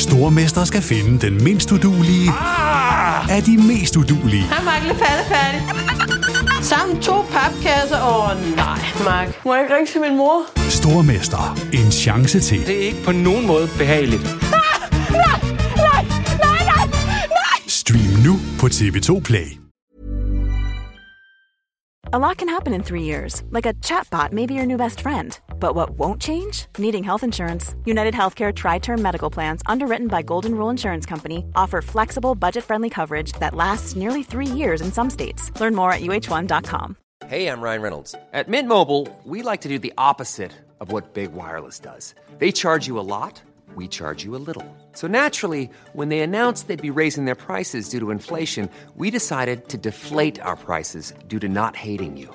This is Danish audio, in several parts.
Stormester skal finde den mindst udulige Ah! af de mest udulige. Hej, Mark. Lidt færdig. Sammen to papkasser. Åh, oh, nej, Mark. Må jeg ikke ringe til min mor? Stormester. En chance til. Det er ikke på nogen måde behageligt. Stream nu på TV2 Play. A lot can happen in three years, like a chatbot may be your new best friend. But what won't change? Needing health insurance. United Healthcare Tri Term Medical Plans, underwritten by Golden Rule Insurance Company, offer flexible, budget friendly coverage that lasts nearly three years in some states. Learn more at uh1.com. Hey, I'm Ryan Reynolds. At Mint Mobile, we like to do the opposite of what Big Wireless does. They charge you a lot, we charge you a little. So naturally, when they announced they'd be raising their prices due to inflation, we decided to deflate our prices due to not hating you.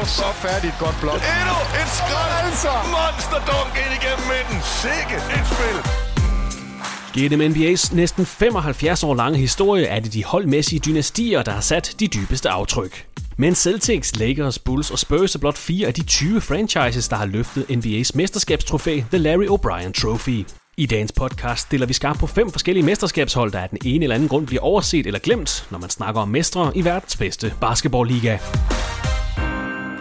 Du så færdig et godt blok? Endnu et skrald! Altså! Monsterdunk ind igennem midten. Sikke et spil! Gennem NBA's næsten 75 år lange historie er det de holdmæssige dynastier, der har sat de dybeste aftryk. Men Celtics, Lakers, Bulls og Spurs er blot fire af de 20 franchises, der har løftet NBA's mesterskabstrofæ, The Larry O'Brien Trophy. I dagens podcast stiller vi skarpt på fem forskellige mesterskabshold, der af den ene eller anden grund bliver overset eller glemt, når man snakker om mestre i verdens bedste basketballliga.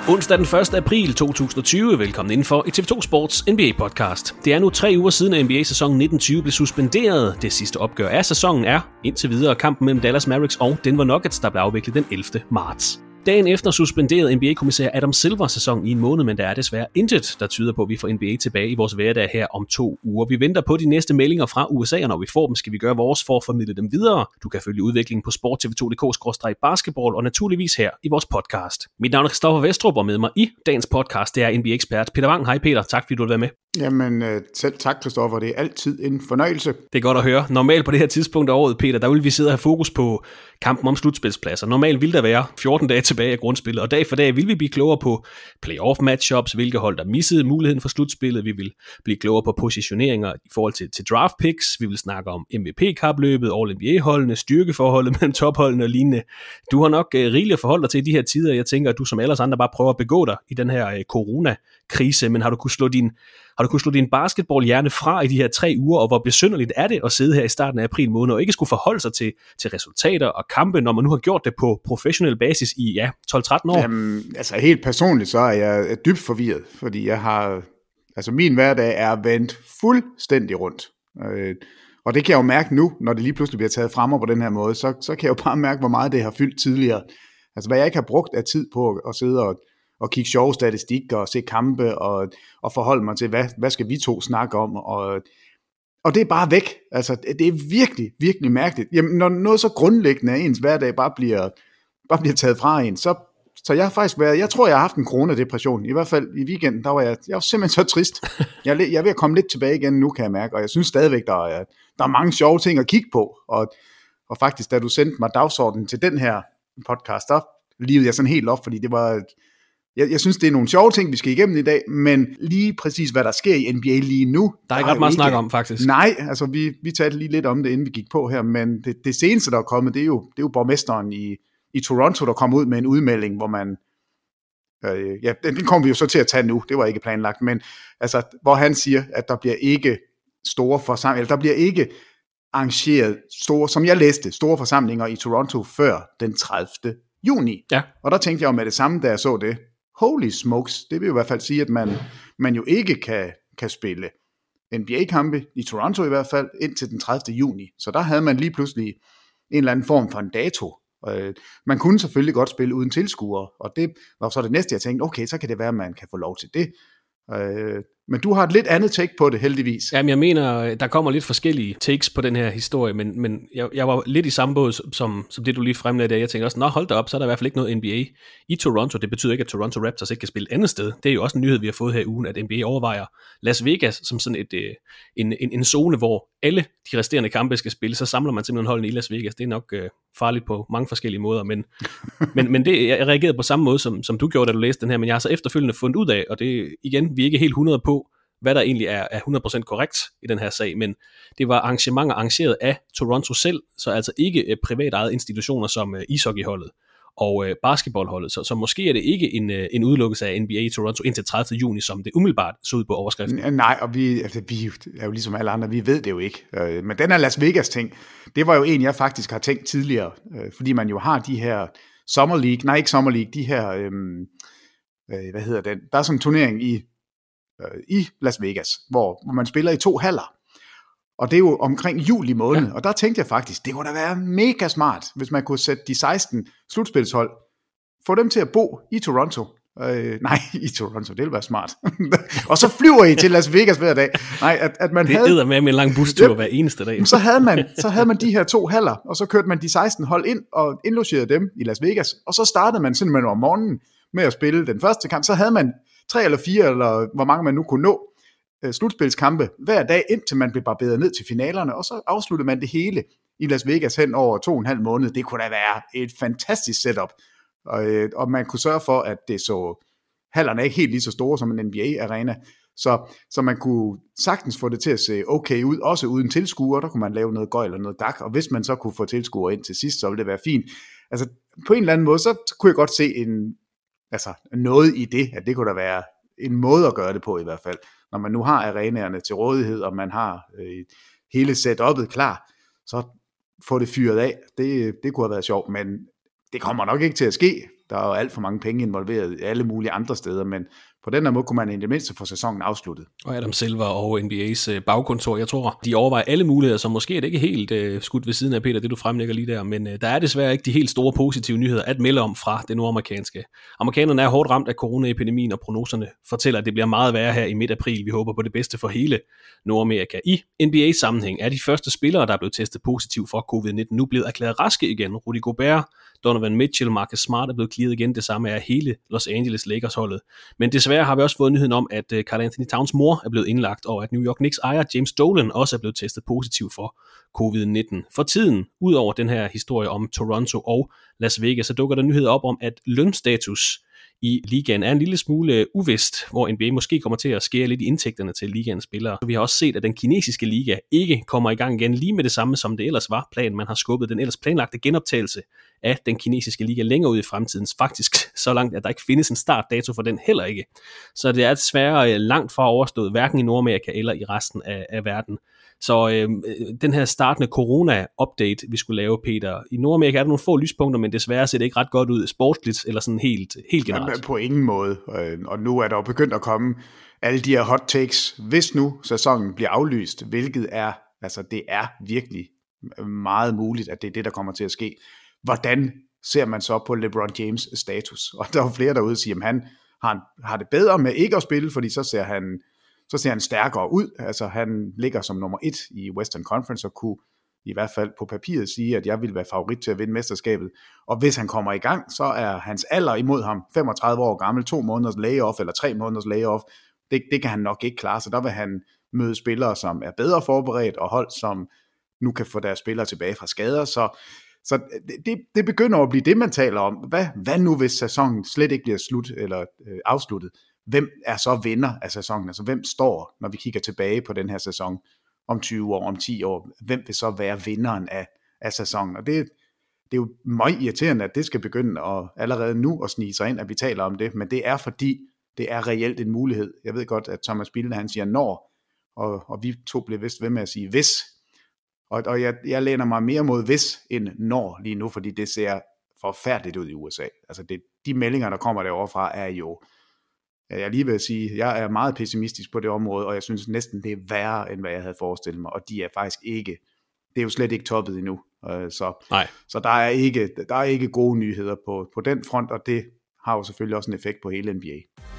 Onsdag den 1. april 2020. Velkommen indenfor i TV2 Sports NBA-podcast. Det er nu tre uger siden, at NBA-sæsonen 1920 blev suspenderet. Det sidste opgør af sæsonen er indtil videre kampen mellem Dallas Mavericks og Denver Nuggets, der blev afviklet den 11. marts. Dagen efter suspenderede NBA-kommissær Adam Silver sæsonen i en måned, men der er desværre intet, der tyder på, at vi får NBA tilbage i vores hverdag her om to uger. Vi venter på de næste meldinger fra USA, og når vi får dem, skal vi gøre vores for at formidle dem videre. Du kan følge udviklingen på sporttv2.dk-basketball og naturligvis her i vores podcast. Mit navn er Christoffer Vestrup, og med mig i dagens podcast, det er NBA-ekspert Peter Wang. Hej Peter, tak fordi du vil være med. Jamen, øh, selv tak, Kristoffer. Det er altid en fornøjelse. Det er godt at høre. Normalt på det her tidspunkt af året, Peter, der vil vi sidde og have fokus på kampen om slutspilspladser. Normalt vil der være 14 dage tilbage af grundspillet, og dag for dag vil vi blive klogere på playoff matchups, hvilke hold, der missede muligheden for slutspillet. Vi vil blive klogere på positioneringer i forhold til, til draft picks. Vi vil snakke om MVP-kapløbet, All-NBA-holdene, styrkeforholdet mellem topholdene og lignende. Du har nok uh, rigeligt at forholde dig til i de her tider. Jeg tænker, at du som alle andre bare prøver at begå dig i den her uh, corona-krise, men har du kunnet slå din har du kunnet slå din basketballhjerne fra i de her tre uger, og hvor besynderligt er det at sidde her i starten af april måned og ikke skulle forholde sig til, til resultater og kampe, når man nu har gjort det på professionel basis i ja, 12-13 år? Jamen, altså helt personligt, så er jeg dybt forvirret, fordi jeg har, altså min hverdag er vendt fuldstændig rundt. Øh, og det kan jeg jo mærke nu, når det lige pludselig bliver taget frem på den her måde, så, så kan jeg jo bare mærke, hvor meget det har fyldt tidligere. Altså hvad jeg ikke har brugt af tid på at sidde og og kigge sjove statistikker og se kampe og, og forholde mig til, hvad, hvad skal vi to snakke om. Og, og det er bare væk. Altså, det er virkelig, virkelig mærkeligt. Jamen, når noget så grundlæggende af ens hverdag bare bliver, bare bliver taget fra en, så, så jeg har faktisk været, jeg tror, jeg har haft en coronadepression. I hvert fald i weekenden, der var jeg, jeg var simpelthen så trist. Jeg, jeg er ved at komme lidt tilbage igen nu, kan jeg mærke, og jeg synes stadigvæk, der er, der er mange sjove ting at kigge på. Og, og faktisk, da du sendte mig dagsordenen til den her podcast, der livede jeg sådan helt op, fordi det var, jeg, jeg synes, det er nogle sjove ting, vi skal igennem i dag, men lige præcis, hvad der sker i NBA lige nu... Der er ikke ret meget snak om, faktisk. Nej, altså vi, vi talte lige lidt om det, inden vi gik på her, men det, det seneste, der er kommet, det er jo, det er jo borgmesteren i, i Toronto, der kom ud med en udmelding, hvor man... Øh, ja, den, den kommer vi jo så til at tage nu, det var ikke planlagt, men altså, hvor han siger, at der bliver ikke store forsamlinger, eller der bliver ikke arrangeret store, som jeg læste, store forsamlinger i Toronto før den 30. juni. Ja. Og der tænkte jeg jo med det samme, da jeg så det, holy smokes, det vil jo i hvert fald sige, at man, man jo ikke kan, kan spille NBA-kampe, i Toronto i hvert fald, indtil den 30. juni. Så der havde man lige pludselig en eller anden form for en dato. Øh, man kunne selvfølgelig godt spille uden tilskuere, og det var så det næste, jeg tænkte, okay, så kan det være, at man kan få lov til det. Øh, Øh, men du har et lidt andet take på det, heldigvis. Jamen, jeg mener, der kommer lidt forskellige takes på den her historie, men, men jeg, jeg var lidt i samme båd som, som det, du lige fremlagde der. Jeg tænkte også, nå hold da op, så er der i hvert fald ikke noget NBA i Toronto. Det betyder ikke, at Toronto Raptors ikke kan spille et andet sted. Det er jo også en nyhed, vi har fået her i ugen, at NBA overvejer Las Vegas som sådan et, øh, en, en, en zone, hvor alle de resterende kampe skal spille. Så samler man simpelthen holdene i Las Vegas. Det er nok øh, farligt på mange forskellige måder, men, men, men det, jeg reagerede på samme måde, som, som du gjorde, da du læste den her, men jeg har så efterfølgende fundet ud af, og det igen, vi er ikke helt 100 på, hvad der egentlig er, er 100% korrekt i den her sag, men det var arrangementer arrangeret af Toronto selv, så altså ikke øh, privatejede institutioner som øh, ishockeyholdet og øh, basketballholdet, så, så måske er det ikke en, øh, en udelukkelse af NBA i Toronto indtil 30. juni, som det umiddelbart så ud på overskriften. Nej, og vi, altså, vi er jo ligesom alle andre, vi ved det jo ikke. Øh, men den her Las Vegas ting, det var jo en, jeg faktisk har tænkt tidligere, øh, fordi man jo har de her Summer League, nej ikke Summer League, de her, øh, øh, hvad hedder den, der er sådan en turnering i øh, i Las Vegas, hvor, hvor man spiller i to haller. Og det er jo omkring juli måned, ja. og der tænkte jeg faktisk, det kunne da være mega smart, hvis man kunne sætte de 16 slutspilshold, få dem til at bo i Toronto. Øh, nej, i Toronto, det ville være smart. og så flyver I til Las Vegas hver dag. Nej, at, at man det havde... med med en lang bustur hver eneste dag. så havde, man, så havde man de her to haller, og så kørte man de 16 hold ind og indlogerede dem i Las Vegas, og så startede man simpelthen om morgenen med at spille den første kamp. Så havde man tre eller fire, eller hvor mange man nu kunne nå, øh, slutspilskampe hver dag, indtil man blev barberet ned til finalerne, og så afsluttede man det hele i Las Vegas hen over to og en halv måned. Det kunne da være et fantastisk setup, og, øh, og man kunne sørge for, at det så, hallerne er ikke helt lige så store som en NBA-arena, så, så man kunne sagtens få det til at se okay ud, også uden tilskuere, der kunne man lave noget gøj eller noget gak, og hvis man så kunne få tilskuere ind til sidst, så ville det være fint. Altså på en eller anden måde, så kunne jeg godt se en, altså noget i det, at det kunne da være en måde at gøre det på i hvert fald. Når man nu har arenaerne til rådighed, og man har øh, hele setup'et klar, så få det fyret af. Det, det kunne have været sjovt, men det kommer nok ikke til at ske. Der er jo alt for mange penge involveret alle mulige andre steder, men på den der måde kunne man i det mindste få sæsonen afsluttet. Og Adam Silver og NBA's øh, bagkontor, jeg tror, de overvejer alle muligheder, så måske er det ikke helt øh, skudt ved siden af, Peter, det du fremlægger lige der, men øh, der er desværre ikke de helt store positive nyheder at melde om fra det nordamerikanske. Amerikanerne er hårdt ramt af coronaepidemien, og prognoserne fortæller, at det bliver meget værre her i midt april. Vi håber på det bedste for hele Nordamerika. I NBA-sammenhæng er de første spillere, der er blevet testet positiv for covid-19, nu blevet erklæret raske igen. Rudy Gobert, Donovan Mitchell, Marcus Smart er blevet clearet igen. Det samme er hele Los Angeles Lakers holdet. Men desværre har vi også fået nyheden om, at øh, Carl Anthony Towns mor er blevet indlagt, og at New York Knicks ejer James Dolan også er blevet testet positiv for covid-19. For tiden, udover den her historie om Toronto og Las Vegas, så dukker der nyheder op om, at lønstatus i ligaen er en lille smule øh, uvist, hvor NBA måske kommer til at skære lidt i indtægterne til ligaens spillere. Vi har også set, at den kinesiske liga ikke kommer i gang igen lige med det samme, som det ellers var planen. Man har skubbet den ellers planlagte genoptagelse af den kinesiske liga længere ud i fremtiden. Faktisk så langt, at der ikke findes en startdato for den heller ikke. Så det er desværre øh, langt fra overstået, hverken i Nordamerika eller i resten af, af verden. Så øhm, øh, den her startende corona-update, vi skulle lave, Peter, i Nordamerika er der nogle få lyspunkter, men desværre ser det ikke ret godt ud sportsligt, eller sådan helt, helt generelt. Jamen, på ingen måde, øh, og nu er der jo begyndt at komme alle de her hot takes, hvis nu sæsonen bliver aflyst, hvilket er, altså det er virkelig meget muligt, at det er det, der kommer til at ske. Hvordan ser man så på LeBron James status? Og der er jo flere derude, der siger, at han har, har det bedre med ikke at spille, fordi så ser han så ser han stærkere ud. Altså han ligger som nummer et i Western Conference og kunne i hvert fald på papiret sige, at jeg vil være favorit til at vinde mesterskabet. Og hvis han kommer i gang, så er hans alder imod ham 35 år gammel, to måneders layoff eller tre måneders layoff. Det, det kan han nok ikke klare, så der vil han møde spillere, som er bedre forberedt, og hold, som nu kan få deres spillere tilbage fra skader. Så, så det, det begynder at blive det, man taler om. Hvad, hvad nu, hvis sæsonen slet ikke bliver slut eller øh, afsluttet? Hvem er så vinder af sæsonen? Altså hvem står, når vi kigger tilbage på den her sæson om 20 år, om 10 år, hvem vil så være vinderen af, af sæsonen? Og det, det er jo meget irriterende, at det skal begynde at, allerede nu at snige sig ind, at vi taler om det, men det er fordi, det er reelt en mulighed. Jeg ved godt, at Thomas Bilde, han siger når, og, og vi to bliver vist ved med at sige hvis. Og, og jeg, jeg læner mig mere mod hvis end når lige nu, fordi det ser forfærdeligt ud i USA. Altså det, de meldinger, der kommer derovre fra, er jo jeg lige vil sige, jeg er meget pessimistisk på det område, og jeg synes næsten, det er værre, end hvad jeg havde forestillet mig, og de er faktisk ikke, det er jo slet ikke toppet endnu. Øh, så, Nej. så der, er ikke, der er ikke gode nyheder på, på den front, og det har jo selvfølgelig også en effekt på hele NBA.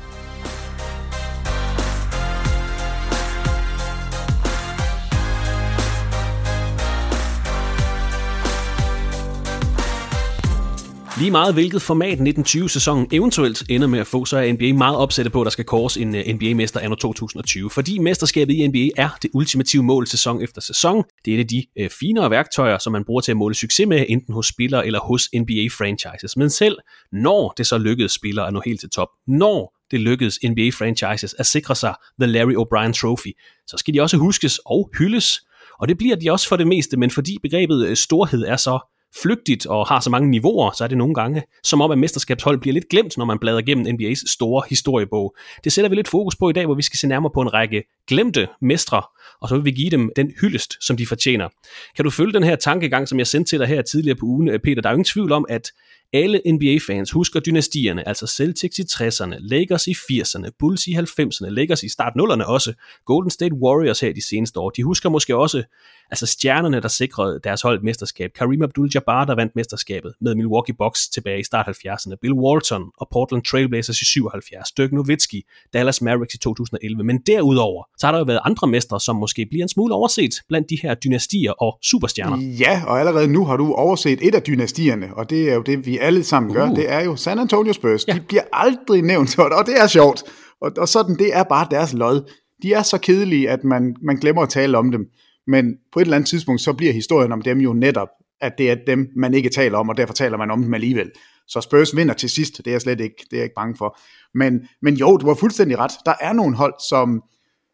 Lige meget hvilket format 1920-sæsonen eventuelt ender med at få, så er NBA meget opsat på, at der skal kores en øh, NBA-mester anno 2020. Fordi mesterskabet i NBA er det ultimative mål sæson efter sæson. Det er et af de øh, finere værktøjer, som man bruger til at måle succes med, enten hos spillere eller hos NBA-franchises. Men selv når det så lykkedes spillere at nå helt til top, når det lykkedes NBA-franchises at sikre sig The Larry O'Brien Trophy, så skal de også huskes og hyldes. Og det bliver de også for det meste, men fordi begrebet øh, storhed er så flygtigt og har så mange niveauer, så er det nogle gange som om, at mesterskabshold bliver lidt glemt, når man bladrer gennem NBA's store historiebog. Det sætter vi lidt fokus på i dag, hvor vi skal se nærmere på en række glemte mestre, og så vil vi give dem den hyldest, som de fortjener. Kan du følge den her tankegang, som jeg sendte til dig her tidligere på ugen, Peter? Der er jo ingen tvivl om, at alle NBA-fans husker dynastierne, altså Celtics i 60'erne, Lakers i 80'erne, Bulls i 90'erne, Lakers i start 0'erne også, Golden State Warriors her de seneste år. De husker måske også altså stjernerne, der sikrede deres hold et mesterskab. Kareem Abdul-Jabbar, der vandt mesterskabet med Milwaukee Bucks tilbage i start 70'erne. Bill Walton og Portland Trailblazers i 77. Dirk Nowitzki, Dallas Mavericks i 2011. Men derudover, så har der jo været andre mestre, som måske bliver en smule overset blandt de her dynastier og superstjerner. Ja, og allerede nu har du overset et af dynastierne, og det er jo det, vi alle sammen gør. Uh. Det er jo San Antonio Spurs. Ja. De bliver aldrig nævnt, og det er sjovt. Og, og sådan, det er bare deres lod. De er så kedelige, at man, man glemmer at tale om dem. Men på et eller andet tidspunkt, så bliver historien om dem jo netop, at det er dem, man ikke taler om, og derfor taler man om dem alligevel. Så Spurs vinder til sidst, det er jeg slet ikke, det er jeg ikke bange for. Men, men jo, du har fuldstændig ret. Der er nogle hold, som,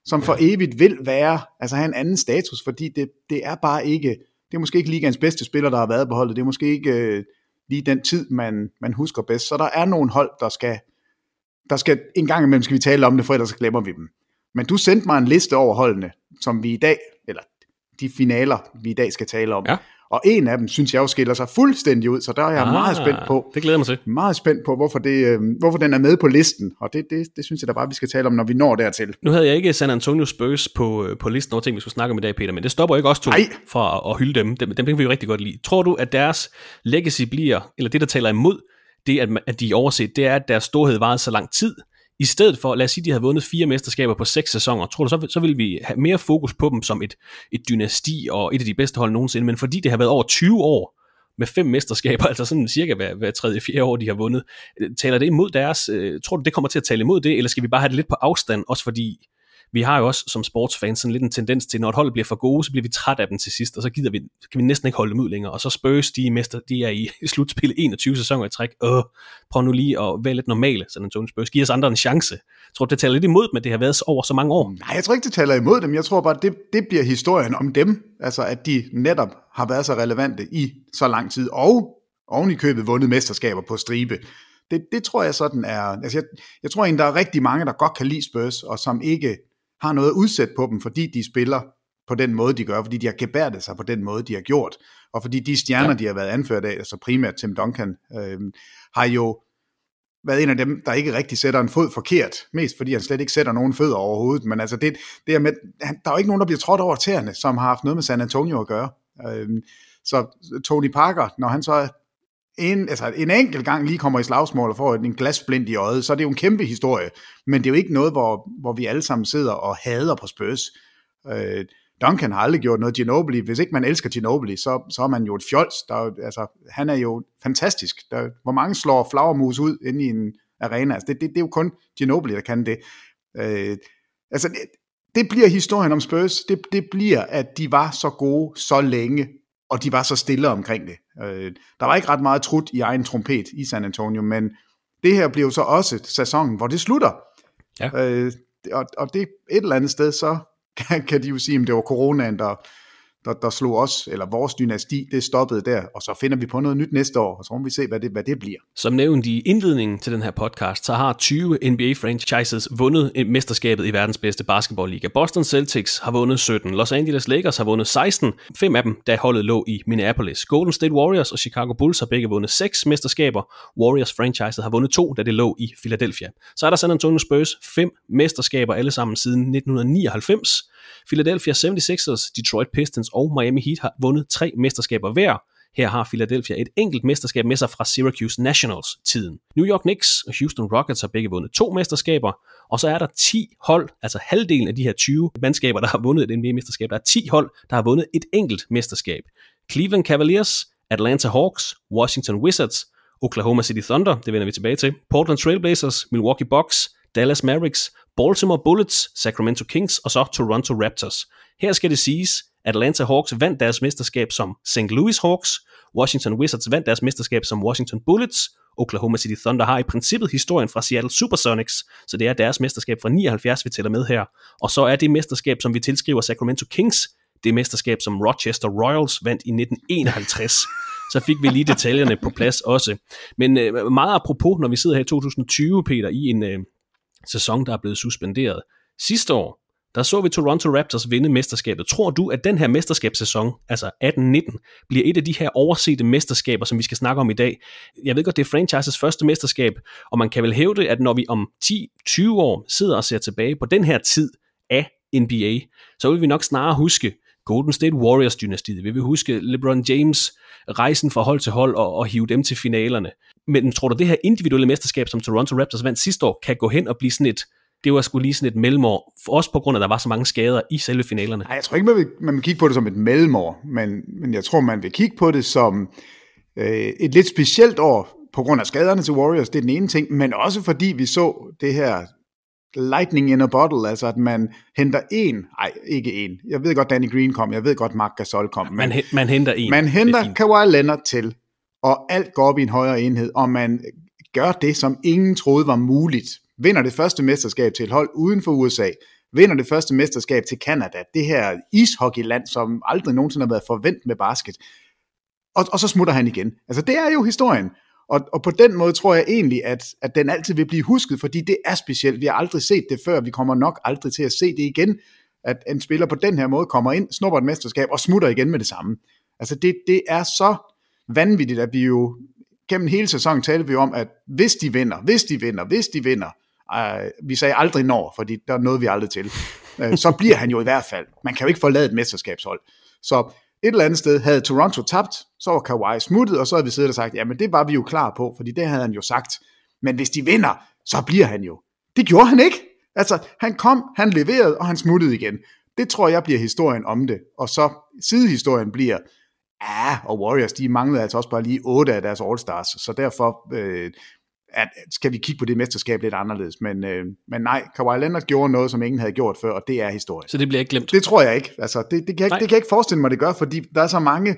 som for evigt vil være, altså have en anden status, fordi det, det er bare ikke, det er måske ikke ligaens bedste spiller, der har været på holdet. Det er måske ikke øh, lige den tid, man, man husker bedst. Så der er nogle hold, der skal, der skal en gang imellem skal vi tale om det, for ellers glemmer vi dem. Men du sendte mig en liste over holdene, som vi i dag, de finaler, vi i dag skal tale om. Ja. Og en af dem, synes jeg jo skiller sig fuldstændig ud, så der er jeg ah, meget spændt på. Det glæder mig til. Meget spændt på, hvorfor, det, øh, hvorfor den er med på listen, og det, det, det synes jeg da bare, vi skal tale om, når vi når dertil. Nu havde jeg ikke San Antonio Spurs på, øh, på listen over ting, vi skulle snakke om i dag, Peter, men det stopper ikke også to Ej. for at, at hylde dem. dem. Dem kan vi jo rigtig godt lide. Tror du, at deres legacy bliver, eller det, der taler imod, det, at, at de er overset, det er, at deres storhed varede så lang tid, i stedet for, lad os sige, de havde vundet fire mesterskaber på seks sæsoner, tror du, så, så ville vi have mere fokus på dem som et, et dynasti og et af de bedste hold nogensinde, men fordi det har været over 20 år med fem mesterskaber, altså sådan cirka hver, hver tredje, fjerde år, de har vundet, øh, taler det imod deres, øh, tror du, det kommer til at tale imod det, eller skal vi bare have det lidt på afstand, også fordi vi har jo også som sportsfans sådan lidt en tendens til, når et hold bliver for gode, så bliver vi træt af dem til sidst, og så gider vi, kan vi næsten ikke holde dem ud længere. Og så Spurs, de mester, de er i slutspillet 21 sæsoner i træk. Øh, prøv nu lige at være lidt normale, San Antonio Spurs. Giv os andre en chance. Jeg tror, det taler lidt imod dem, at det har været over så mange år. Nej, jeg tror ikke, det taler imod dem. Jeg tror bare, det, det bliver historien om dem. Altså, at de netop har været så relevante i så lang tid, og oven i købet vundet mesterskaber på stribe. Det, det tror jeg sådan er... Altså, jeg, jeg tror egentlig, der er rigtig mange, der godt kan lide Spurs, og som ikke har noget udsat på dem, fordi de spiller på den måde, de gør, fordi de har gebærdet sig på den måde, de har gjort, og fordi de stjerner, ja. de har været anført af, altså primært Tim Duncan, øh, har jo været en af dem, der ikke rigtig sætter en fod forkert, mest fordi han slet ikke sætter nogen fødder overhovedet, men altså det, det er med, han, der er jo ikke nogen, der bliver trådt over tæerne, som har haft noget med San Antonio at gøre. Øh, så Tony Parker, når han så en, altså en enkelt gang lige kommer i slagsmål og får en glasblind i øjet, så er det jo en kæmpe historie. Men det er jo ikke noget, hvor, hvor vi alle sammen sidder og hader på Spurs. Øh, Duncan har aldrig gjort noget Ginobili. Hvis ikke man elsker Ginobili, så, så er man jo et fjols. Der, altså, han er jo fantastisk. Der, hvor mange slår flagermus ud inde i en arena? Altså, det, det, det er jo kun Ginobili, der kan det. Øh, altså, det, det bliver historien om Spurs. Det, det bliver, at de var så gode så længe, og de var så stille omkring det. Øh, der var ikke ret meget trut i egen trompet i San Antonio, men det her jo så også sæsonen, hvor det slutter. Ja. Øh, og, og det et eller andet sted, så kan, kan de jo sige, at det var coronaen, der, der, der slog os, eller vores dynasti, det stoppede der, og så finder vi på noget nyt næste år, og så må vi se, hvad det, hvad det bliver. Som nævnt i indledningen til den her podcast, så har 20 NBA-franchises vundet mesterskabet i verdens bedste basketballliga. Boston Celtics har vundet 17, Los Angeles Lakers har vundet 16, fem af dem, da holdet lå i Minneapolis. Golden State Warriors og Chicago Bulls har begge vundet seks mesterskaber. Warriors franchiset har vundet to, da det lå i Philadelphia. Så er der San Antonio Spurs, fem mesterskaber alle sammen siden 1999. Philadelphia 76ers, Detroit Pistons og Miami Heat har vundet tre mesterskaber hver. Her har Philadelphia et enkelt mesterskab med sig fra Syracuse Nationals-tiden. New York Knicks og Houston Rockets har begge vundet to mesterskaber, og så er der 10 hold, altså halvdelen af de her 20 mandskaber, der har vundet et NBA-mesterskab. Der er 10 hold, der har vundet et enkelt mesterskab. Cleveland Cavaliers, Atlanta Hawks, Washington Wizards, Oklahoma City Thunder, det vender vi tilbage til, Portland Trailblazers, Milwaukee Bucks, Dallas Mavericks, Baltimore Bullets, Sacramento Kings og så Toronto Raptors. Her skal det siges, Atlanta Hawks vandt deres mesterskab som St. Louis Hawks, Washington Wizards vandt deres mesterskab som Washington Bullets, Oklahoma City Thunder har i princippet historien fra Seattle Supersonics, så det er deres mesterskab fra 79, vi tæller med her. Og så er det mesterskab, som vi tilskriver Sacramento Kings, det mesterskab, som Rochester Royals vandt i 1951. Så fik vi lige detaljerne på plads også. Men øh, meget apropos, når vi sidder her i 2020, Peter, i en øh, sæson, der er blevet suspenderet. Sidste år, der så vi Toronto Raptors vinde mesterskabet. Tror du, at den her mesterskabssæson, altså 18-19, bliver et af de her oversete mesterskaber, som vi skal snakke om i dag? Jeg ved godt, det er franchises første mesterskab, og man kan vel hævde, at når vi om 10-20 år sidder og ser tilbage på den her tid af NBA, så vil vi nok snarere huske Golden State Warriors-dynastiet. Vi vil huske LeBron James rejsen fra hold til hold og, og hive dem til finalerne. Men tror du, det her individuelle mesterskab, som Toronto Raptors vandt sidste år, kan gå hen og blive sådan et, det var sgu lige sådan et mellemår, for også på grund af, at der var så mange skader i selve finalerne. Nej, jeg tror ikke, man vil, man vil kigge på det som et mellemår, men, men jeg tror, man vil kigge på det som øh, et lidt specielt år, på grund af skaderne til Warriors, det er den ene ting, men også fordi vi så det her lightning in a bottle, altså at man henter en, nej ikke en, jeg ved godt Danny Green kom, jeg ved godt Mark Gasol kom, men man, man henter en. Man henter Kawhi Leonard til, og alt går op i en højere enhed, og man gør det, som ingen troede var muligt. Vinder det første mesterskab til et hold uden for USA, vinder det første mesterskab til Canada, det her ishockeyland, som aldrig nogensinde har været forventet med basket, og, og så smutter han igen. Altså det er jo historien. Og, og på den måde tror jeg egentlig, at, at den altid vil blive husket, fordi det er specielt. Vi har aldrig set det før, vi kommer nok aldrig til at se det igen, at en spiller på den her måde kommer ind, snupper et mesterskab og smutter igen med det samme. Altså det, det er så vanvittigt, at vi jo gennem hele sæsonen talte vi om, at hvis de vinder, hvis de vinder, hvis de vinder, øh, vi sagde aldrig når, fordi der er noget vi aldrig til, øh, så bliver han jo i hvert fald. Man kan jo ikke forlade et mesterskabshold. Så et eller andet sted havde Toronto tabt, så var Kawhi smuttet, og så havde vi siddet og sagt, jamen det var vi jo klar på, fordi det havde han jo sagt. Men hvis de vinder, så bliver han jo. Det gjorde han ikke. Altså, han kom, han leverede, og han smuttede igen. Det tror jeg bliver historien om det. Og så sidehistorien bliver, ja, og Warriors, de manglede altså også bare lige otte af deres All-Stars, så derfor øh, at, skal vi kigge på det mesterskab lidt anderledes. Men, øh, men nej, Kawhi Leonard gjorde noget, som ingen havde gjort før, og det er historie. Så det bliver ikke glemt? Det tror jeg ikke. Altså, det, det, kan, jeg, det kan jeg ikke forestille mig, det gør, fordi der er så mange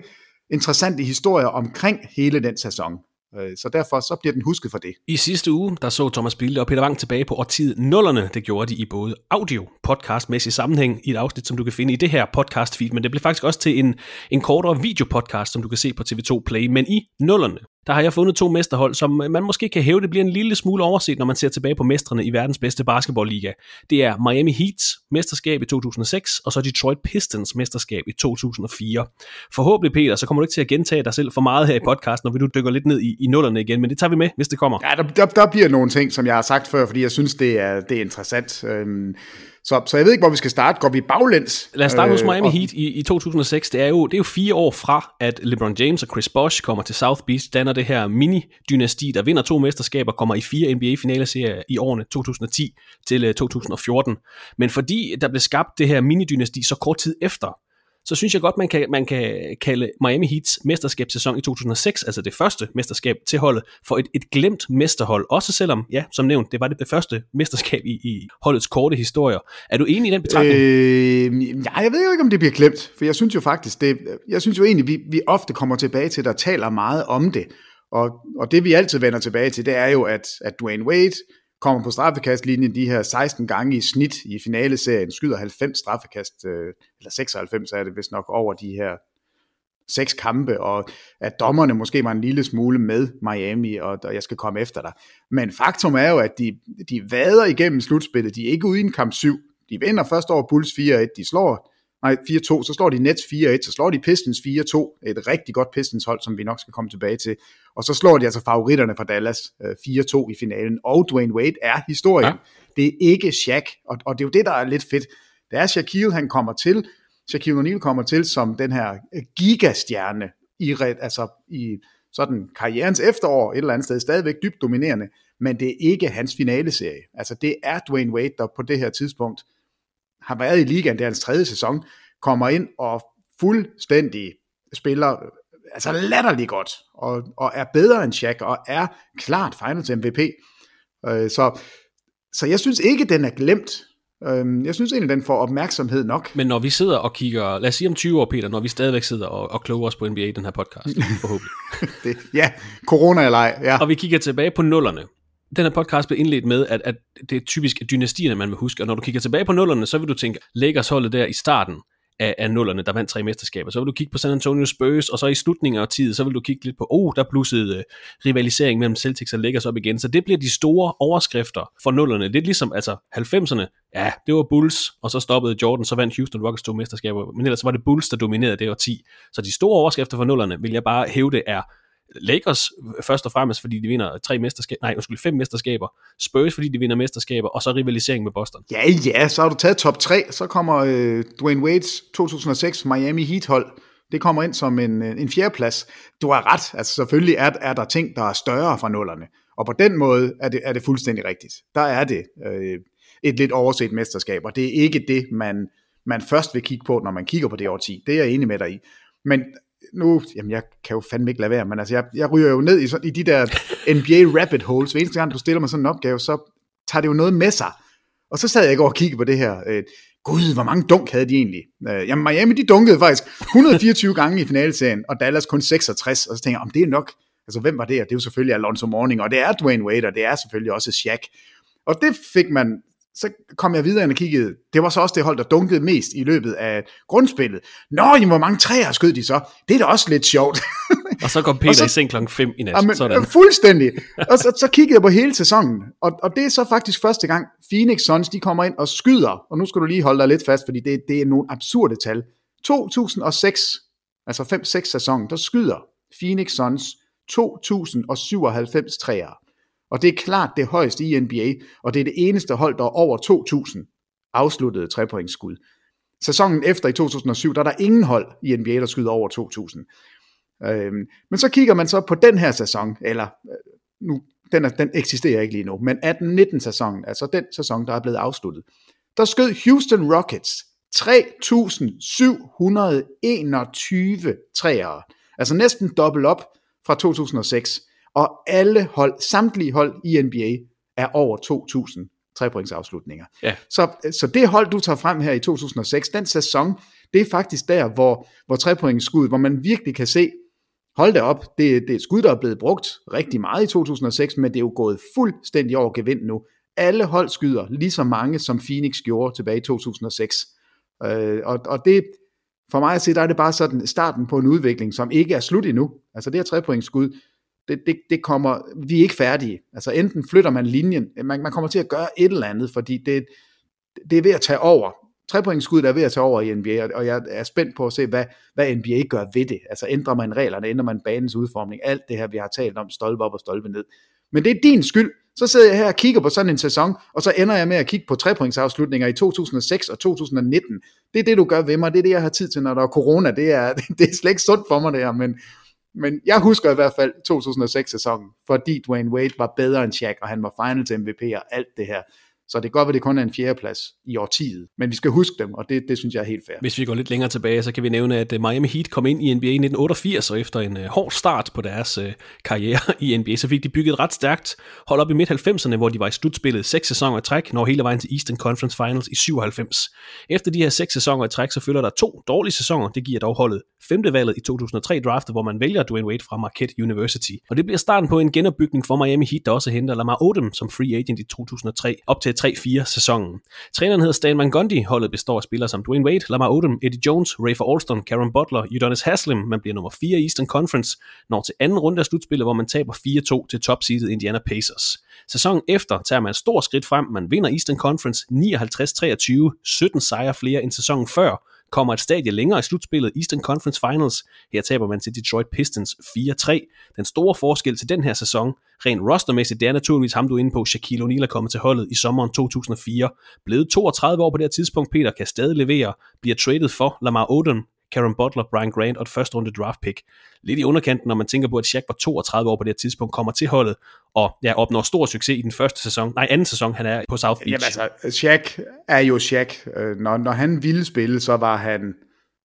interessante historier omkring hele den sæson. Øh, så derfor så bliver den husket for det. I sidste uge, der så Thomas Bilde og Peter Wang tilbage på årtiet nullerne. Det gjorde de i både audio, podcastmæssig sammenhæng i et afsnit, som du kan finde i det her podcast feed, men det blev faktisk også til en, en kortere videopodcast, som du kan se på TV2 Play. Men i nullerne, der har jeg fundet to mesterhold, som øh, man måske kan hæve, det bliver en lille smule overset, når man ser tilbage på mestrene i verdens bedste basketballliga. Det er Miami Heats mesterskab i 2006, og så Detroit Pistons mesterskab i 2004. Forhåbentlig, Peter, så kommer du ikke til at gentage dig selv for meget her i podcasten, når vi nu dykker lidt ned i, i nullerne igen, men det tager vi med, hvis det kommer. Ja, der, der, der bliver nogle ting, som jeg har sagt før, fordi jeg synes, det er, det er interessant. Øhm, så, så jeg ved ikke, hvor vi skal starte. Går vi baglæns? Lad os starte hos øh, Miami Heat i, i 2006. Det er, jo, det er jo fire år fra, at LeBron James og Chris Bosh kommer til South Beach, danner det her mini-dynasti, der vinder to mesterskaber, kommer i fire NBA-finaleserier i årene 2010 til 2014. Øh, Men fordi der blev skabt det her mini-dynasti så kort tid efter, så synes jeg godt, man kan, man kan kalde Miami Heats mesterskabssæson i 2006, altså det første mesterskab til holdet, for et, et glemt mesterhold. Også selvom, ja, som nævnt, det var det første mesterskab i, i holdets korte historier. Er du enig i den betragtning? Øh, ja, jeg ved jo ikke, om det bliver glemt, for jeg synes jo faktisk, det, jeg synes jo egentlig, vi, vi ofte kommer tilbage til, der taler meget om det. Og, og det vi altid vender tilbage til, det er jo, at, at Dwayne Wade kommer på straffekastlinjen de her 16 gange i snit i finaleserien, skyder 90 straffekast, øh, eller 96 er det vist nok over de her seks kampe, og at dommerne måske var en lille smule med Miami, og, og jeg skal komme efter dig. Men faktum er jo, at de, de vader igennem slutspillet, de er ikke ude i en kamp 7, de vinder først over Bulls 4-1, de slår nej, 4-2, så slår de Nets 4-1, så slår de Pistons 4-2, et rigtig godt Pistons hold, som vi nok skal komme tilbage til, og så slår de altså favoritterne fra Dallas 4-2 øh, i finalen, og Dwayne Wade er historien. Ja. Det er ikke Shaq, og, og det er jo det, der er lidt fedt. Det er Shaquille, han kommer til, Shaquille O'Neal kommer til som den her gigastjerne i, altså i sådan karrierens efterår et eller andet sted, stadigvæk dybt dominerende, men det er ikke hans finaleserie. Altså det er Dwayne Wade, der på det her tidspunkt har været i ligaen, det er hans tredje sæson, kommer ind og fuldstændig spiller altså latterligt godt, og, og er bedre end Shaq, og er klart Finals MVP. Øh, så, så jeg synes ikke, den er glemt. Øh, jeg synes egentlig, den får opmærksomhed nok. Men når vi sidder og kigger, lad os sige om 20 år, Peter, når vi stadigvæk sidder og, og kloger os på NBA i den her podcast, forhåbentlig. det, ja, corona eller ej. Ja. Og vi kigger tilbage på nullerne. Den her podcast blev indledt med, at, at det er typisk dynastierne, man vil huske, og når du kigger tilbage på nullerne, så vil du tænke, Lakers holdet der i starten, af, af nullerne, der vandt tre mesterskaber. Så vil du kigge på San Antonio Spurs, og så i slutningen af tiden, så vil du kigge lidt på, oh, der blussede uh, rivalisering mellem Celtics og Lakers op igen. Så det bliver de store overskrifter for nullerne. Lidt ligesom altså 90'erne, ja, det var Bulls, og så stoppede Jordan, så vandt Houston Rockets to mesterskaber, men ellers var det Bulls, der dominerede det år 10. Så de store overskrifter for nullerne, vil jeg bare hæve det er Lakers først og fremmest, fordi de vinder tre mesterskaber, nej, undskyld, fem mesterskaber. Spurs, fordi de vinder mesterskaber, og så rivalisering med Boston. Ja, ja, så har du taget top 3, så kommer øh, Dwayne Wades 2006 Miami Heat hold. Det kommer ind som en, øh, en fjerdeplads. Du har ret, altså selvfølgelig er, er der ting, der er større fra nullerne. Og på den måde er det, er det fuldstændig rigtigt. Der er det øh, et lidt overset mesterskab, og det er ikke det, man, man først vil kigge på, når man kigger på det årti. 10. Det er jeg enig med dig i. Men nu, jamen jeg kan jo fandme ikke lade være, men altså jeg, jeg ryger jo ned i, i de der NBA rabbit holes. Hver eneste gang du stiller mig sådan en opgave, så tager det jo noget med sig. Og så sad jeg ikke og kiggede på det her. Øh, Gud, hvor mange dunk havde de egentlig? Øh, jamen Miami, de dunkede faktisk 124 gange i finaleserien, og Dallas kun 66. Og så tænker jeg, om det er nok. Altså hvem var det? Og det er jo selvfølgelig Alonso Morning, og det er Dwayne Wade, og det er selvfølgelig også Shaq. Og det fik man så kom jeg videre og kiggede. Det var så også det hold, der dunkede mest i løbet af grundspillet. Nå, jamen, hvor mange træer skød de så? Det er da også lidt sjovt. og så kom Peter så, i seng klokken 5 i nat. Jamen, sådan. Fuldstændig. og så, så kiggede jeg på hele sæsonen. Og, og det er så faktisk første gang, Phoenix Suns de kommer ind og skyder. Og nu skal du lige holde dig lidt fast, fordi det, det er nogle absurde tal. 2006, altså 5-6 sæson, der skyder Phoenix Suns 2097 træer. Og det er klart det højeste i NBA, og det er det eneste hold, der er over 2.000 afsluttede trepointsskud. Sæsonen efter i 2007, der er der ingen hold i NBA, der skyder over 2.000. Øhm, men så kigger man så på den her sæson, eller øh, nu, den, er, den eksisterer ikke lige nu, men 18-19 sæsonen, altså den sæson, der er blevet afsluttet, der skød Houston Rockets 3.721 træer, altså næsten dobbelt op fra 2006 og alle hold, samtlige hold i NBA er over 2.000 trepointsafslutninger. Ja. Så, så det hold, du tager frem her i 2006, den sæson, det er faktisk der, hvor, hvor trepointsskud, hvor man virkelig kan se, hold det op, det, det er et skud, der er blevet brugt rigtig meget i 2006, men det er jo gået fuldstændig over gevind nu. Alle hold skyder lige så mange, som Phoenix gjorde tilbage i 2006. Øh, og, og det, for mig at se, der er det bare sådan starten på en udvikling, som ikke er slut endnu. Altså det her trepointsskud, det, det, det kommer, vi er ikke færdige. Altså enten flytter man linjen, øh, man, man kommer til at gøre et eller andet, fordi det, det er ved at tage over. Trepointskuddet er ved at tage over i NBA, og jeg er spændt på at se, hvad, hvad NBA gør ved det. Altså ændrer man reglerne, ændrer man banens udformning, alt det her, vi har talt om, stolpe op og stolpe ned. Men det er din skyld. Så sidder jeg her og kigger på sådan en sæson, og så ender jeg med at kigge på trepointsafslutninger i 2006 og 2019. Det er det, du gør ved mig. Det er det, jeg har tid til, når der er corona. Det er, det er slet ikke sundt for mig, det her. Men, men jeg husker i hvert fald 2006-sæsonen, fordi Dwayne Wade var bedre end Shaq, og han var finals MVP og alt det her. Så det går godt være, det kun er en fjerdeplads i årtiet, men vi skal huske dem, og det, det synes jeg er helt fair. Hvis vi går lidt længere tilbage, så kan vi nævne, at øh, Miami Heat kom ind i NBA i 1988, og efter en øh, hård start på deres øh, karriere i NBA, så fik de bygget ret stærkt hold op i midt-90'erne, hvor de var i slutspillet seks sæsoner i træk, når hele vejen til Eastern Conference Finals i 97. Efter de her seks sæsoner i træk, så følger der to dårlige sæsoner. Det giver dog holdet femte valget i 2003 draftet, hvor man vælger Dwayne Wade fra Marquette University. Og det bliver starten på en genopbygning for Miami Heat, der også henter Lamar Odom som free agent i 2003 op til 3-4 sæsonen. Træneren hedder Stan Van Gundy, holdet består af spillere som Dwayne Wade, Lamar Odom, Eddie Jones, Rafer Alston, Karen Butler, Udonis Haslem, man bliver nummer 4 i Eastern Conference, når til anden runde af slutspillet, hvor man taber 4-2 til topseedet Indiana Pacers. Sæsonen efter tager man et stort skridt frem, man vinder Eastern Conference 59-23, 17 sejre flere end sæsonen før, kommer et stadie længere i slutspillet Eastern Conference Finals. Her taber man til Detroit Pistons 4-3. Den store forskel til den her sæson, rent rostermæssigt, det er naturligvis ham, du er inde på, Shaquille O'Neal er kommet til holdet i sommeren 2004. Blevet 32 år på det her tidspunkt, Peter kan stadig levere, bliver traded for Lamar Odom, Karen Butler, Brian Grant og et første runde draft pick. Lidt i underkanten, når man tænker på, at Shaq var 32 år på det her tidspunkt, kommer til holdet og ja, opnår stor succes i den første sæson, nej, anden sæson, han er på South Beach. Jamen altså, Shaq er jo Shaq. Øh, når, når han ville spille, så var han,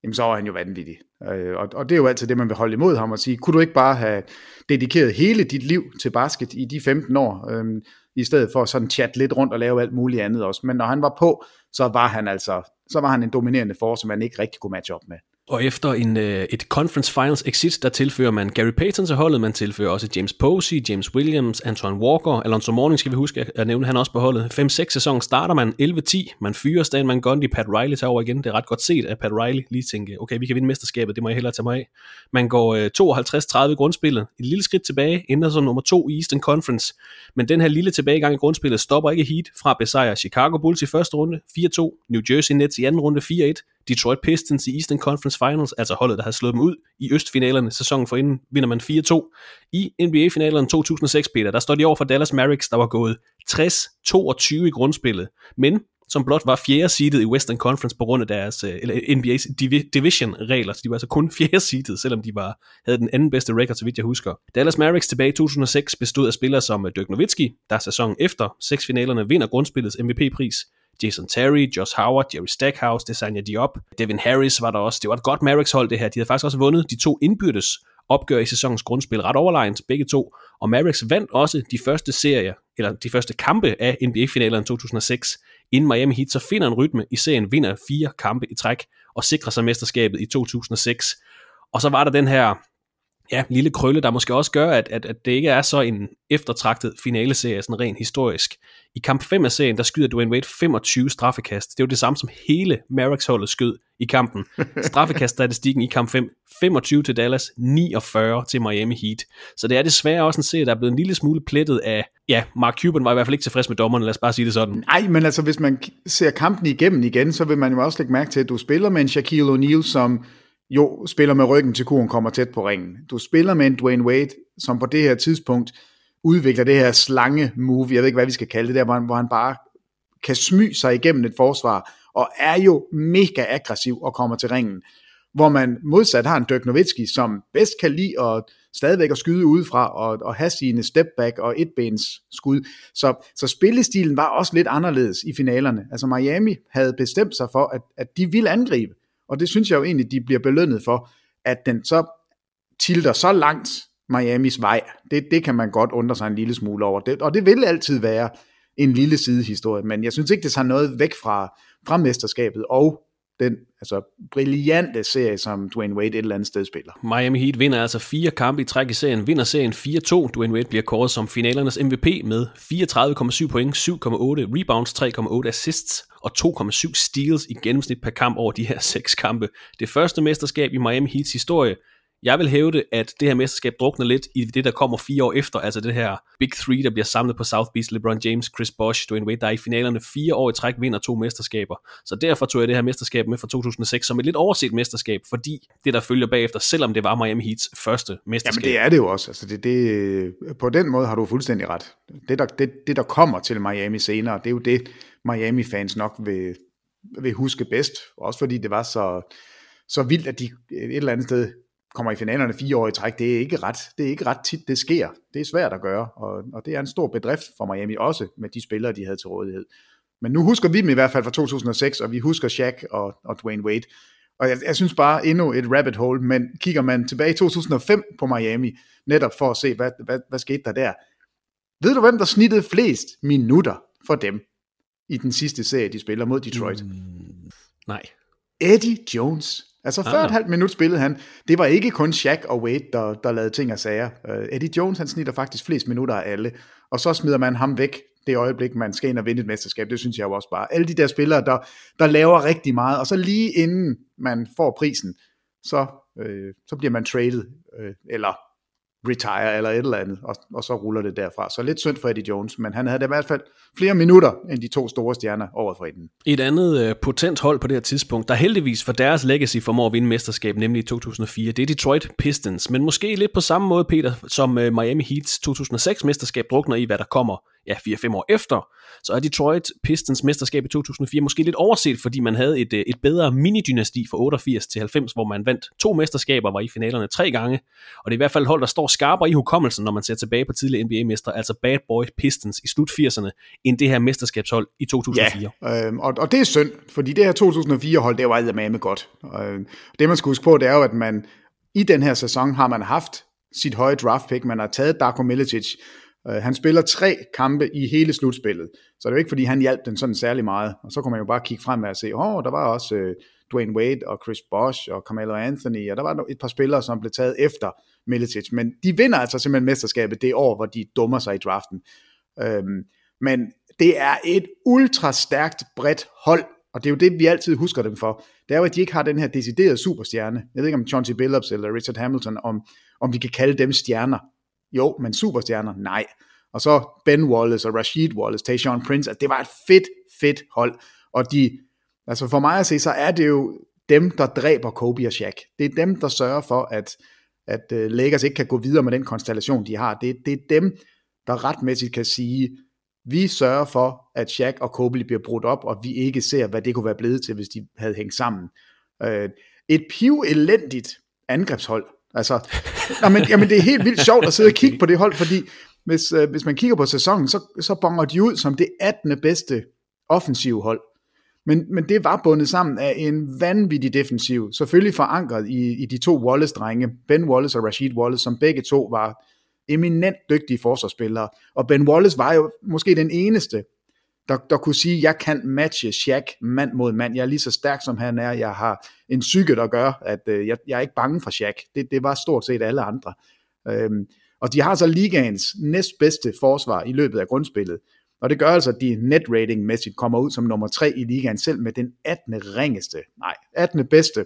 jamen, så var han jo vanvittig. Øh, og, og det er jo altid det, man vil holde imod ham og sige, kunne du ikke bare have dedikeret hele dit liv til basket i de 15 år, øhm, i stedet for sådan chat lidt rundt og lave alt muligt andet også. Men når han var på, så var han altså, så var han en dominerende force, som man ikke rigtig kunne matche op med. Og efter en, øh, et Conference Finals exit, der tilfører man Gary Payton til holdet, man tilfører også James Posey, James Williams, Antoine Walker, Alonso Morning skal vi huske at nævne, han også på holdet. 5-6 sæson starter man 11-10, man fyrer Stan Van Gundy, Pat Riley tager over igen. Det er ret godt set, at Pat Riley lige tænker, okay, vi kan vinde mesterskabet, det må jeg hellere tage mig af. Man går øh, 52-30 i grundspillet, et lille skridt tilbage, ender som nummer 2 i Eastern Conference. Men den her lille tilbagegang i grundspillet stopper ikke Heat fra at besejre Chicago Bulls i første runde 4-2, New Jersey Nets i anden runde 4-1, Detroit Pistons i Eastern Conference Finals, altså holdet, der har slået dem ud i østfinalerne sæsonen for inden, vinder man 4-2. I NBA-finalerne 2006, Peter, der står de over for Dallas Mavericks, der var gået 60-22 i grundspillet, men som blot var fjerde seedet i Western Conference på grund af deres øh, eller NBA's division-regler, så de var altså kun fjerde seedet, selvom de var, havde den anden bedste record, så vidt jeg husker. Dallas Mavericks tilbage i 2006 bestod af spillere som øh, Dirk Nowitzki, der sæsonen efter seks finalerne vinder grundspillets MVP-pris, Jason Terry, Josh Howard, Jerry Stackhouse, Desanya Diop, Devin Harris var der også. Det var et godt Mavericks hold det her. De havde faktisk også vundet de to indbyrdes opgør i sæsonens grundspil ret overlegent, begge to. Og Mavericks vandt også de første serier, eller de første kampe af NBA-finalerne 2006. Inden Miami Heat så finder en rytme i serien, vinder fire kampe i træk og sikrer sig mesterskabet i 2006. Og så var der den her ja, lille krølle, der måske også gør, at, at, at det ikke er så en eftertragtet finaleserie, sådan rent historisk. I kamp 5 af serien, der skyder Dwayne Wade 25 straffekast. Det er jo det samme, som hele Mavericks-holdet skød i kampen. Straffekaststatistikken i kamp 5, 25 til Dallas, 49 til Miami Heat. Så det er desværre også en serie, der er blevet en lille smule plettet af, ja, Mark Cuban var i hvert fald ikke tilfreds med dommerne, lad os bare sige det sådan. Nej, men altså hvis man ser kampen igennem igen, så vil man jo også lægge mærke til, at du spiller med en Shaquille O'Neal, som jo spiller med ryggen til kuren, kommer tæt på ringen. Du spiller med en Dwayne Wade, som på det her tidspunkt udvikler det her slange move, jeg ved ikke, hvad vi skal kalde det der, hvor han, hvor han bare kan smyge sig igennem et forsvar, og er jo mega aggressiv og kommer til ringen. Hvor man modsat har en Dirk Nowitzki, som bedst kan lide at stadigvæk at skyde udefra og, og have sine step back og etbens skud. Så, så spillestilen var også lidt anderledes i finalerne. Altså Miami havde bestemt sig for, at, at de ville angribe. Og det synes jeg jo egentlig, de bliver belønnet for, at den så tilter så langt Miamis vej. Det, det kan man godt undre sig en lille smule over. Det, og det vil altid være en lille sidehistorie, men jeg synes ikke, det tager noget væk fra, fra mesterskabet og den altså, brillante serie, som Dwayne Wade et eller andet sted spiller. Miami Heat vinder altså fire kampe i træk i serien, vinder serien 4-2. Dwayne Wade bliver kåret som finalernes MVP med 34,7 point, 7,8 rebounds, 3,8 assists og 2,7 steals i gennemsnit per kamp over de her seks kampe. Det første mesterskab i Miami Heats historie, jeg vil hævde, at det her mesterskab drukner lidt i det, der kommer fire år efter, altså det her Big Three, der bliver samlet på South Beach, LeBron James, Chris Bosh, Dwayne Wade, der er i finalerne fire år i træk vinder to mesterskaber. Så derfor tog jeg det her mesterskab med fra 2006 som et lidt overset mesterskab, fordi det, der følger bagefter, selvom det var Miami Heats første mesterskab. Jamen det er det jo også. Altså det, det, på den måde har du fuldstændig ret. Det der, det, det, der kommer til Miami senere, det er jo det, Miami-fans nok vil, vil huske bedst. Også fordi det var så, så vildt, at de et eller andet sted kommer i finalerne fire år i træk, det er ikke ret, det er ikke ret tit, det sker. Det er svært at gøre, og, og det er en stor bedrift for Miami også, med de spillere, de havde til rådighed. Men nu husker vi dem i hvert fald fra 2006, og vi husker Shaq og, og Dwayne Wade. Og jeg, jeg synes bare endnu et rabbit hole, men kigger man tilbage i 2005 på Miami, netop for at se, hvad, hvad, hvad skete der der. Ved du, hvem der snittede flest minutter for dem i den sidste serie, de spiller mod Detroit? Mm, nej. Eddie Jones. Altså før ah. et halvt minut spillede han. Det var ikke kun Shaq og Wade, der, der lavede ting og sager. Uh, Eddie Jones, han snitter faktisk flest minutter af alle. Og så smider man ham væk det øjeblik, man skal ind og vinde et mesterskab. Det synes jeg jo også bare. Alle de der spillere, der, der laver rigtig meget. Og så lige inden man får prisen, så, øh, så bliver man traded. Øh, eller retire eller et eller andet, og, og så ruller det derfra. Så lidt synd for Eddie Jones, men han havde da i hvert fald flere minutter end de to store stjerner over for inden. Et andet øh, potent hold på det her tidspunkt, der heldigvis for deres legacy formår at vinde mesterskab, nemlig i 2004, det er Detroit Pistons. Men måske lidt på samme måde, Peter, som øh, Miami Heats 2006 mesterskab drukner i, hvad der kommer ja, 4-5 år efter, så er Detroit Pistons mesterskab i 2004 måske lidt overset, fordi man havde et, øh, et bedre mini-dynasti fra 88 til 90, hvor man vandt to mesterskaber, var i finalerne tre gange, og det er i hvert fald et hold, der står skarpere i hukommelsen, når man ser tilbage på tidligere NBA-mestre, altså Bad Boy Pistons i slut 80'erne, end det her mesterskabshold i 2004. Ja, øh, og, og det er synd, fordi det her 2004-hold, det var aldrig med godt. Øh, det man skal huske på, det er jo, at man i den her sæson har man haft sit høje draft pick, man har taget Darko Milicic, Øh, han spiller tre kampe i hele slutspillet, så det er jo ikke, fordi han hjalp den sådan særlig meget. Og så kunne man jo bare kigge frem og se, åh, oh, der var også uh, Dwayne Wade og Chris Bosh og Carmelo Anthony, og der var et par spillere, som blev taget efter Milicic, men de vinder altså simpelthen mesterskabet det år, hvor de dummer sig i draften. Øhm, men det er et ultra stærkt, bredt hold, og det er jo det, vi altid husker dem for. Det er jo, at de ikke har den her deciderede superstjerne. Jeg ved ikke om Chauncey Billups eller Richard Hamilton, om, om vi kan kalde dem stjerner. Jo, men superstjerner? Nej. Og så Ben Wallace og Rashid Wallace, Tayshaun Prince, at det var et fedt, fedt hold. Og de, altså for mig at se, så er det jo dem, der dræber Kobe og Shaq. Det er dem, der sørger for, at, at øh, Lakers ikke kan gå videre med den konstellation, de har. Det, det er dem, der retmæssigt kan sige, vi sørger for, at Shaq og Kobe bliver brudt op, og vi ikke ser, hvad det kunne være blevet til, hvis de havde hængt sammen. Øh, et piv elendigt angrebshold, Altså, nej, men, jamen, det er helt vildt sjovt at sidde og kigge på det hold, fordi hvis, øh, hvis man kigger på sæsonen, så, så bonger de ud som det 18. bedste offensive hold. Men, men det var bundet sammen af en vanvittig defensiv, selvfølgelig forankret i, i de to Wallace-drenge, Ben Wallace og Rashid Wallace, som begge to var eminent dygtige forsvarsspillere. Og Ben Wallace var jo måske den eneste, der, der kunne sige, jeg kan matche Shaq mand mod mand. Jeg er lige så stærk, som han er. Jeg har en psyke, der gør, at øh, jeg, jeg er ikke bange for Shaq. Det, det var stort set alle andre. Øhm, og de har så ligaens næstbedste forsvar i løbet af grundspillet. Og det gør altså, at de net rating mæssigt kommer ud som nummer 3 i ligaen, selv med den 18. ringeste, nej, 18. bedste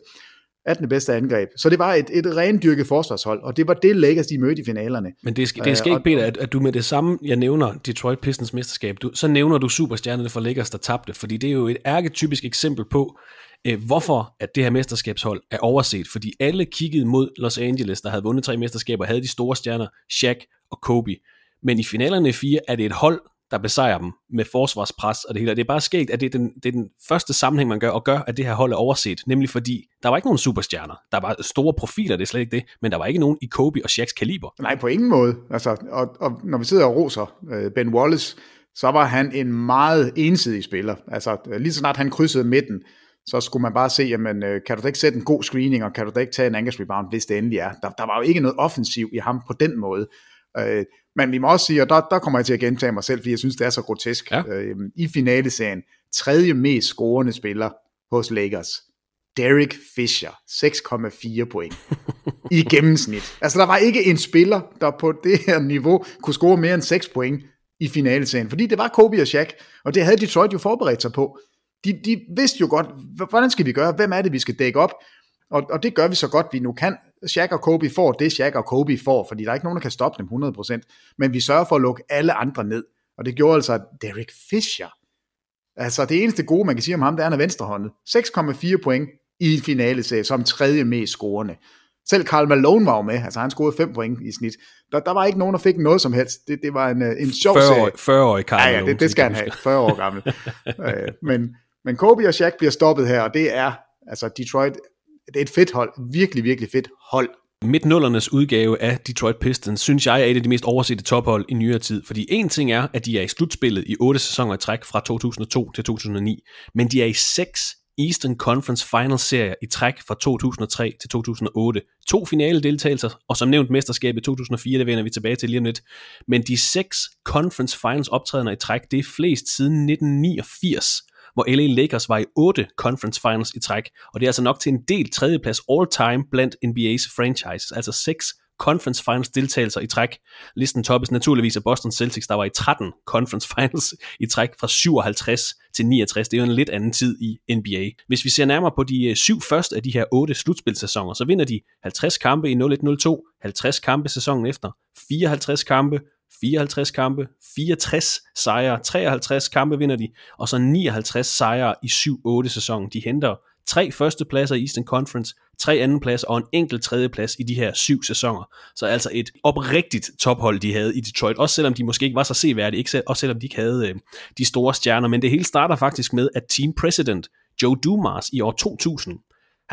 18. bedste angreb. Så det var et, et rendyrket forsvarshold, og det var det Lakers, de mødte i finalerne. Men det skal, det skal øh, ikke bede at, at du med det samme, jeg nævner Detroit Pistons mesterskab, du, så nævner du superstjernerne for Lakers, der tabte, fordi det er jo et ærketypisk eksempel på, øh, hvorfor at det her mesterskabshold er overset, fordi alle kiggede mod Los Angeles, der havde vundet tre mesterskaber, havde de store stjerner, Shaq og Kobe. Men i finalerne i fire er det et hold, der besejrer dem med forsvarspres og det hele. det er bare sket, at det er, den, det er den første sammenhæng, man gør, og gør, at det her hold er overset. Nemlig fordi, der var ikke nogen superstjerner. Der var store profiler, det er slet ikke det, men der var ikke nogen i Kobe og Shaqs kaliber. Nej, på ingen måde. Altså, og, og når vi sidder og roser øh, Ben Wallace, så var han en meget ensidig spiller. Altså, lige så snart han krydsede midten, så skulle man bare se, jamen, øh, kan du da ikke sætte en god screening, og kan du da ikke tage en angrebsrebound, hvis det endelig er. Der, der var jo ikke noget offensiv i ham på den måde. Øh, men vi må også sige, og der, der kommer jeg til at gentage mig selv, fordi jeg synes, det er så grotesk. Ja. Øh, I finaleserien, tredje mest scorende spiller hos Lakers, Derek Fisher, 6,4 point i gennemsnit. Altså, der var ikke en spiller, der på det her niveau kunne score mere end 6 point i finaleserien, fordi det var Kobe og Shaq, og det havde Detroit jo forberedt sig på. De, de vidste jo godt, hvordan skal vi gøre, hvem er det, vi skal dække op, og, og det gør vi så godt, vi nu kan. Shaq og Kobe får det, Shaq og Kobe får, fordi der er ikke nogen, der kan stoppe dem 100%. Men vi sørger for at lukke alle andre ned. Og det gjorde altså Derek Fisher. Altså det eneste gode, man kan sige om ham, det er, han er venstrehåndet. 6,4 point i finale som tredje mest scorende. Selv Karl Malone var jo med, altså han scorede 5 point i snit. Der, der var ikke nogen, der fik noget som helst. Det, det var en, øh, en sjov 40 år, 40 år i Karl ja, ja, det, det skal han have. 40 år gammel. Øh, men, men Kobe og Shaq bliver stoppet her, og det er, altså Detroit det er et fedt hold. Virkelig, virkelig fedt hold. Midt-nullernes udgave af Detroit Pistons, synes jeg er et af de mest oversette tophold i nyere tid. Fordi en ting er, at de er i slutspillet i otte sæsoner i træk fra 2002 til 2009, men de er i seks Eastern Conference Finals serier i træk fra 2003 til 2008. To finale deltagelser, og som nævnt mesterskab i 2004, det vender vi tilbage til lige om lidt. Men de seks Conference Finals optrædener i træk, det er flest siden 1989 hvor LA Lakers var i 8 conference finals i træk, og det er altså nok til en del tredjeplads all-time blandt NBA's franchises, altså 6 conference finals deltagelser i træk. Listen toppes naturligvis af Boston Celtics, der var i 13 conference finals i træk fra 57 til 69. Det er jo en lidt anden tid i NBA. Hvis vi ser nærmere på de øh, syv første af de her otte slutspilsæsoner, så vinder de 50 kampe i 0102, 50 kampe sæsonen efter, 54 kampe, 54 kampe, 64 sejre, 53 kampe vinder de, og så 59 sejre i 7-8 sæsonen. De henter tre førstepladser i Eastern Conference, tre andenplads og en enkelt tredjeplads i de her syv sæsoner. Så altså et oprigtigt tophold, de havde i Detroit, også selvom de måske ikke var så seværdige, ikke også selvom de ikke havde øh, de store stjerner, men det hele starter faktisk med, at team president Joe Dumas i år 2000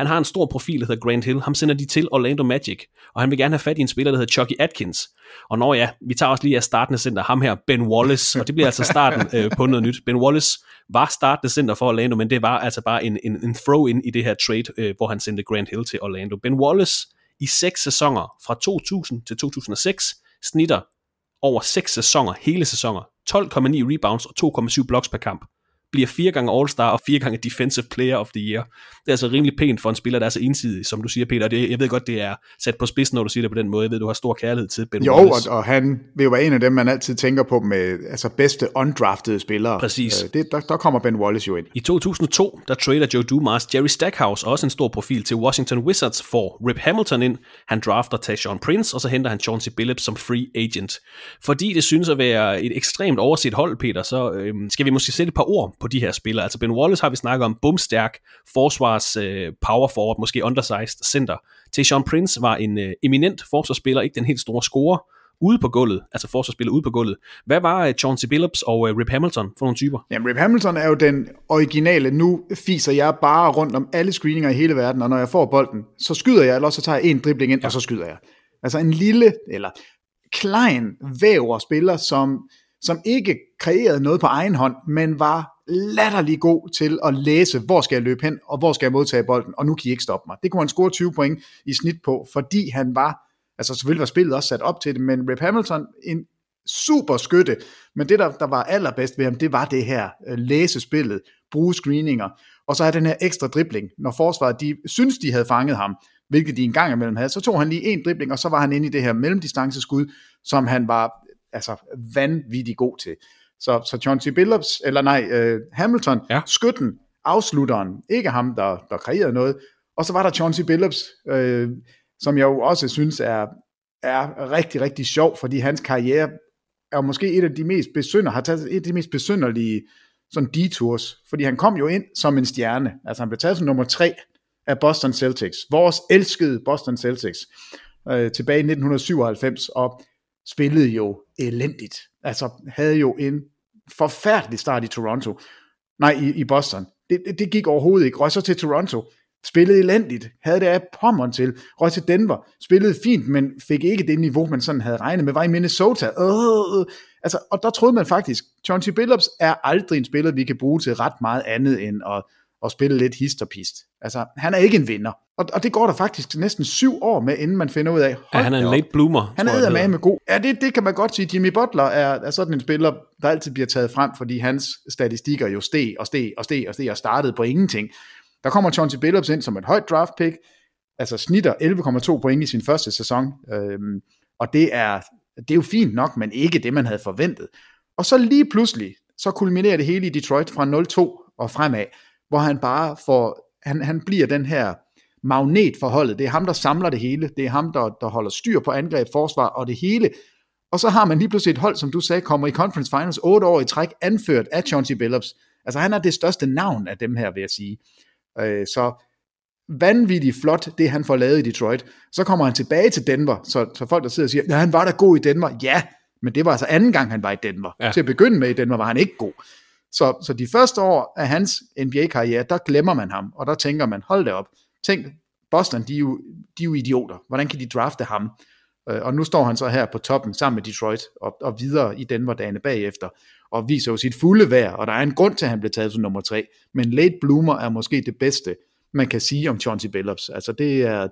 han har en stor profil, der hedder Grant Hill. Ham sender de til Orlando Magic, og han vil gerne have fat i en spiller, der hedder Chucky Atkins. Og når ja, vi tager også lige af startende center, ham her, Ben Wallace, og det bliver altså starten øh, på noget nyt. Ben Wallace var startende center for Orlando, men det var altså bare en, en, en throw-in i det her trade, øh, hvor han sendte Grant Hill til Orlando. Ben Wallace i seks sæsoner, fra 2000 til 2006, snitter over seks sæsoner, hele sæsoner, 12,9 rebounds og 2,7 blocks per kamp bliver fire gange All-Star og fire gange Defensive Player of the Year. Det er altså rimelig pænt for en spiller, der er så ensidig, som du siger, Peter. Det, jeg ved godt, det er sat på spidsen, når du siger det på den måde. Jeg ved, du har stor kærlighed til Ben Jo, og, og han vil jo være en af dem, man altid tænker på med altså bedste undraftede spillere. Præcis. Øh, det, der, der kommer Ben Wallace jo ind. I 2002, der trader Joe Dumas Jerry Stackhouse, også en stor profil, til Washington Wizards for Rip Hamilton ind. Han drafter Tayshaun Prince, og så henter han Chauncey Billups som free agent. Fordi det synes at være et ekstremt overset hold, Peter, så øhm, skal vi måske sætte et par ord på de her spillere. Altså Ben Wallace har vi snakket om, bumstærk, forsvars øh, power forward, måske undersized center. Tayshaun Prince var en øh, eminent forsvarsspiller, ikke den helt store scorer, ude på gulvet, altså forsvarsspiller ude på gulvet. Hvad var uh, Chauncey Billups og uh, Rip Hamilton for nogle typer? Jamen, Rip Hamilton er jo den originale. Nu fiser jeg bare rundt om alle screeninger i hele verden, og når jeg får bolden, så skyder jeg, eller så tager jeg en dribling ind, ja. og så skyder jeg. Altså en lille, eller klein væver spiller, som, som ikke kreerede noget på egen hånd, men var latterlig god til at læse, hvor skal jeg løbe hen, og hvor skal jeg modtage bolden, og nu kan I ikke stoppe mig. Det kunne han score 20 point i snit på, fordi han var, altså selvfølgelig var spillet også sat op til det, men Rip Hamilton, en super skytte, men det der, der var allerbedst ved ham, det var det her øh, læsespillet, læse spillet, bruge screeninger, og så er den her ekstra dribling, når forsvaret, de synes, de havde fanget ham, hvilket de en gang imellem havde, så tog han lige en dribling, og så var han inde i det her mellemdistanceskud, som han var altså vanvittig god til. Så, så Chauncey Billups, eller nej, uh, Hamilton, ja. skytten, afslutteren, ikke ham, der, der kreerede noget. Og så var der Chauncey Billups, uh, som jeg jo også synes er, er rigtig, rigtig sjov, fordi hans karriere er måske et af de mest besønder, har taget et af de mest besynderlige sådan detours, fordi han kom jo ind som en stjerne, altså han blev taget som nummer tre af Boston Celtics, vores elskede Boston Celtics, øh, tilbage i 1997, og spillede jo elendigt. Altså havde jo en forfærdelig start i Toronto. Nej, i, i Boston. Det, det, det gik overhovedet ikke. Røg så til Toronto. Spillede elendigt. Havde det af pommeren til. Røg til Denver. Spillede fint, men fik ikke det niveau, man sådan havde regnet med. Var i Minnesota. Øh, altså, og der troede man faktisk, Chauncey Billups er aldrig en spiller, vi kan bruge til ret meget andet end at at spille lidt hist og pist. Altså, han er ikke en vinder. Og, og det går der faktisk næsten syv år med, inden man finder ud af, ja, han er en late bloomer. Han er med med god. Ja, det, det kan man godt sige. Jimmy Butler er, er sådan en spiller, der altid bliver taget frem, fordi hans statistikker jo steg og steg og steg og steg og startede på ingenting. Der kommer Chauncey Billups ind som et højt draft pick, altså snitter 11,2 point i sin første sæson, øhm, og det er, det er jo fint nok, men ikke det, man havde forventet. Og så lige pludselig, så kulminerer det hele i Detroit fra 0-2 og fremad, hvor han bare får, han, han bliver den her magnet for holdet. Det er ham, der samler det hele. Det er ham, der, der holder styr på angreb, forsvar og det hele. Og så har man lige pludselig et hold, som du sagde, kommer i Conference Finals otte år i træk, anført af Chauncey Billups. Altså han er det største navn af dem her, vil jeg sige. Øh, så vanvittigt flot, det han får lavet i Detroit. Så kommer han tilbage til Denver, så, så folk der sidder og siger, ja, han var da god i Denver. Ja, men det var altså anden gang, han var i Denver. Ja. Til at begynde med i Denver var han ikke god. Så, så de første år af hans NBA-karriere, der glemmer man ham, og der tænker man, hold det op, tænk, Boston, de er, jo, de er jo idioter, hvordan kan de drafte ham? Øh, og nu står han så her på toppen sammen med Detroit, og, og videre i Denver dagene bagefter, og viser jo sit fulde værd, og der er en grund til, at han blev taget som nummer tre, men late bloomer er måske det bedste, man kan sige om Chauncey Billups. Altså det er,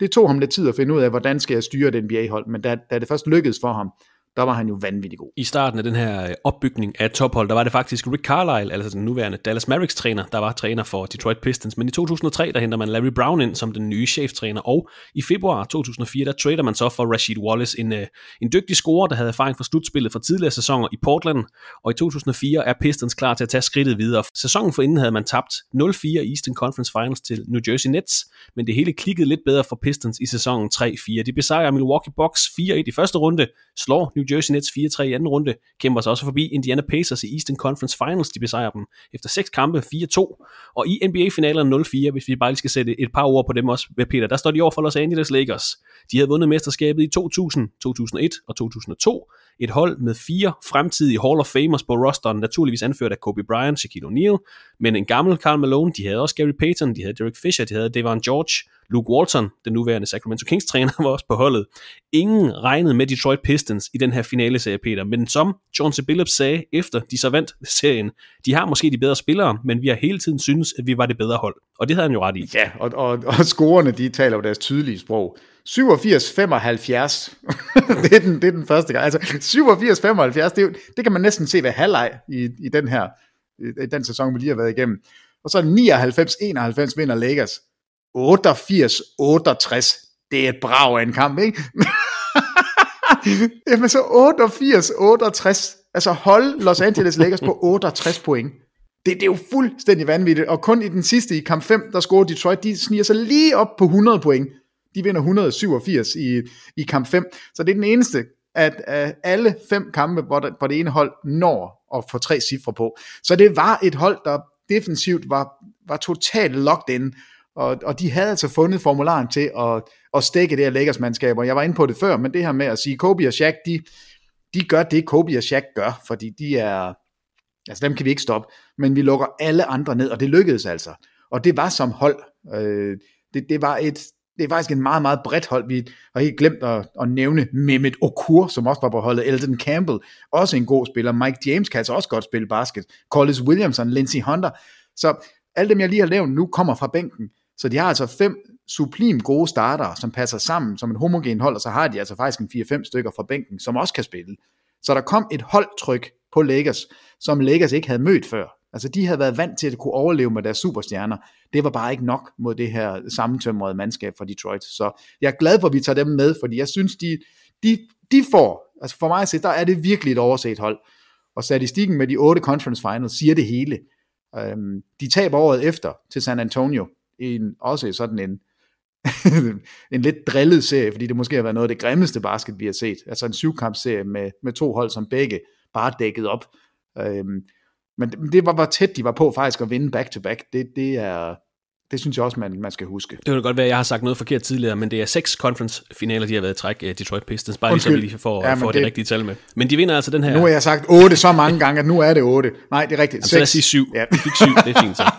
det tog ham lidt tid at finde ud af, hvordan skal jeg styre den NBA-hold, men da, da det først lykkedes for ham, der var han jo vanvittig god. I starten af den her øh, opbygning af tophold, der var det faktisk Rick Carlisle, altså den nuværende Dallas Mavericks træner, der var træner for Detroit Pistons. Men i 2003, der henter man Larry Brown ind som den nye cheftræner, og i februar 2004, der trader man så for Rashid Wallace, en, øh, en dygtig scorer, der havde erfaring fra slutspillet fra tidligere sæsoner i Portland. Og i 2004 er Pistons klar til at tage skridtet videre. Sæsonen for inden havde man tabt 0-4 i Eastern Conference Finals til New Jersey Nets, men det hele klikkede lidt bedre for Pistons i sæsonen 3-4. De besejrer Milwaukee Bucks 4-1 i første runde, slår New Jersey Nets 4-3 i anden runde, kæmper sig også forbi Indiana Pacers i Eastern Conference Finals, de besejrer dem efter seks kampe 4-2, og i NBA-finalerne 0-4, hvis vi bare lige skal sætte et par ord på dem også, Peter, der står de over for Los Angeles Lakers. De havde vundet mesterskabet i 2000, 2001 og 2002, et hold med fire fremtidige Hall of Famers på rosteren, naturligvis anført af Kobe Bryant, Shaquille O'Neal, men en gammel Karl Malone, de havde også Gary Payton, de havde Derek Fisher, de havde Devon George, Luke Walton, den nuværende Sacramento Kings træner, var også på holdet. Ingen regnede med Detroit Pistons i den her finale serie, Peter, men som John C. Billups sagde efter de så vandt serien, de har måske de bedre spillere, men vi har hele tiden synes, at vi var det bedre hold. Og det havde han jo ret i. Ja, og, og, og scorerne, de taler jo deres tydelige sprog. 87-75. det, er den, det er den første gang. Altså 87-75, det, det kan man næsten se ved halvleg i, i den her i den sæson, vi lige har været igennem. Og så 99-91 vinder Lakers. 88-68. Det er et brag af en kamp, ikke? Jamen så 88-68. Altså hold Los Angeles Lakers på 68 point. Det, det er jo fuldstændig vanvittigt. Og kun i den sidste i kamp 5, der scorede Detroit, de sniger sig lige op på 100 point. De vinder 187 i, i kamp 5. Så det er den eneste at af alle fem kampe, hvor, der, hvor det ene hold når at få tre cifre på. Så det var et hold, der defensivt var, var totalt locked in, og, og de havde altså fundet formularen til at, at stikke det her Lakers mandskab, og jeg var inde på det før, men det her med at sige, Kobe og Shaq, de, de gør det, Kobe og Shaq gør, fordi de er, altså dem kan vi ikke stoppe, men vi lukker alle andre ned, og det lykkedes altså. Og det var som hold. Øh, det, det, var et, det er faktisk en meget, meget bredt hold. Vi har helt glemt at, at nævne Mehmet Okur, som også var på holdet. Elton Campbell, også en god spiller. Mike James kan altså også godt spille basket. Collis Williamson, Lindsey Hunter. Så alle dem, jeg lige har nævnt nu, kommer fra bænken. Så de har altså fem sublim gode starter, som passer sammen som en homogen hold, og så har de altså faktisk en 4-5 stykker fra bænken, som også kan spille. Så der kom et holdtryk på Lakers, som Lakers ikke havde mødt før. Altså de havde været vant til at kunne overleve med deres superstjerner. Det var bare ikke nok mod det her sammentømrede mandskab fra Detroit. Så jeg er glad for, at vi tager dem med, fordi jeg synes, de, de, de får, altså for mig at se, der er det virkelig et overset hold. Og statistikken med de otte conference finals siger det hele. Øhm, de taber året efter til San Antonio, en, også sådan en, en lidt drillet serie, fordi det måske har været noget af det grimmeste basket, vi har set. Altså en syvkampsserie med, med to hold, som begge bare dækket op. Øhm, men det var, hvor tæt de var på faktisk at vinde back-to-back. Det, det er, det synes jeg også, man, man skal huske. Det kan godt være, at jeg har sagt noget forkert tidligere, men det er seks conference-finaler, de har været i træk af Detroit Pistons, bare Undskyld. lige så vi får, ja, får det, det rigtige tal med. Men de vinder altså den her... Nu har jeg sagt 8 så mange gange, at nu er det 8. Nej, det er rigtigt. Så lad os sige 7. Ja. Vi fik 7, det er fint så.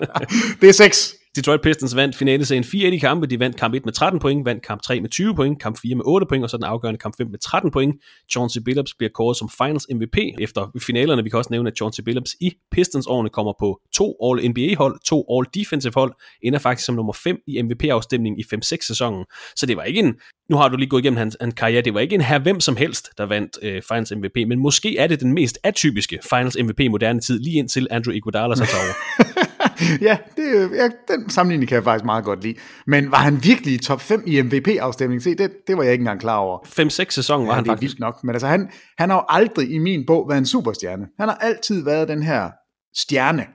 det er 6. Detroit Pistons vandt finaleserien 4-1 i kampe. De vandt kamp 1 med 13 point, vandt kamp 3 med 20 point, kamp 4 med 8 point, og så den afgørende kamp 5 med 13 point. Chauncey Billups bliver kåret som Finals MVP efter finalerne. Vi kan også nævne, at Chauncey Billups i Pistons-årene kommer på to All-NBA-hold, to All-Defensive-hold, ender faktisk som nummer 5 i MVP-afstemningen i 5-6 sæsonen. Så det var ikke en, nu har du lige gået igennem hans, hans karriere, det var ikke en her hvem som helst, der vandt øh, Finals MVP, men måske er det den mest atypiske Finals MVP i moderne tid, lige indtil Andrew Iguodala så tager over. ja, det, ja, den sammenligning kan jeg faktisk meget godt lide. Men var han virkelig i top 5 i MVP-afstemningen? Se, det, det var jeg ikke engang klar over. 5-6 sæson var ja, han det faktisk. vildt nok. Men altså, han, han har jo aldrig i min bog været en superstjerne. Han har altid været den her stjerne,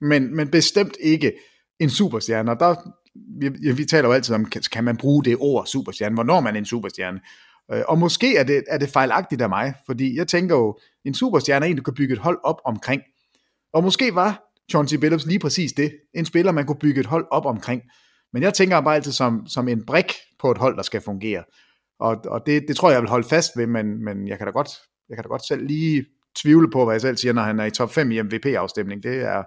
men, men bestemt ikke en superstjerne. Og der, vi, vi taler jo altid om, kan, kan man bruge det ord superstjerne? Hvornår er man en superstjerne? Øh, og måske er det, er det fejlagtigt af mig, fordi jeg tænker jo, en superstjerne er en, du kan bygge et hold op omkring. Og måske var Chauncey Billups lige præcis det. En spiller, man kunne bygge et hold op omkring. Men jeg tænker bare altid som, som en brik på et hold, der skal fungere. Og, og det, det tror jeg, jeg vil holde fast ved, men, men jeg, kan da godt, jeg kan da godt selv lige tvivle på, hvad jeg selv siger, når han er i top 5 i MVP-afstemning. Det er,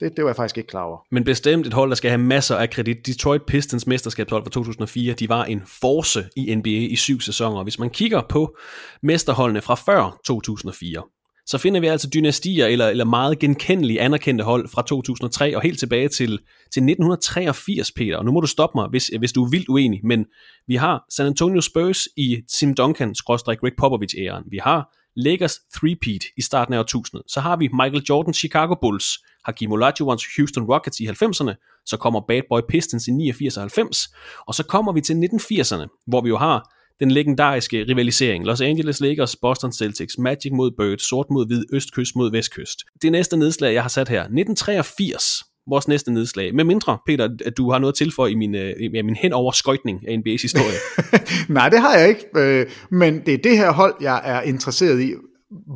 det, det var jeg faktisk ikke klar over. Men bestemt et hold, der skal have masser af kredit. Detroit Pistons mesterskabshold fra 2004, de var en force i NBA i syv sæsoner. Hvis man kigger på mesterholdene fra før 2004, så finder vi altså dynastier eller, eller meget genkendelige anerkendte hold fra 2003 og helt tilbage til, til 1983, Peter. Og nu må du stoppe mig, hvis, hvis du er vildt uenig, men vi har San Antonio Spurs i Tim Duncan-Rick Popovich-æren. Vi har Lakers 3-peat i starten af årtusindet. Så har vi Michael Jordan Chicago Bulls, Hakim Olajuwons Houston Rockets i 90'erne, så kommer Bad Boy Pistons i 89 og 90, og så kommer vi til 1980'erne, hvor vi jo har den legendariske rivalisering. Los Angeles Lakers, Boston Celtics, Magic mod Bird, sort mod hvid, østkyst mod vestkyst. Det næste nedslag, jeg har sat her, 1983, vores næste nedslag. Med mindre, Peter, at du har noget til for i min, øh, i min henover skøjtning af NBA's historie. Nej, det har jeg ikke. Øh, men det er det her hold, jeg er interesseret i.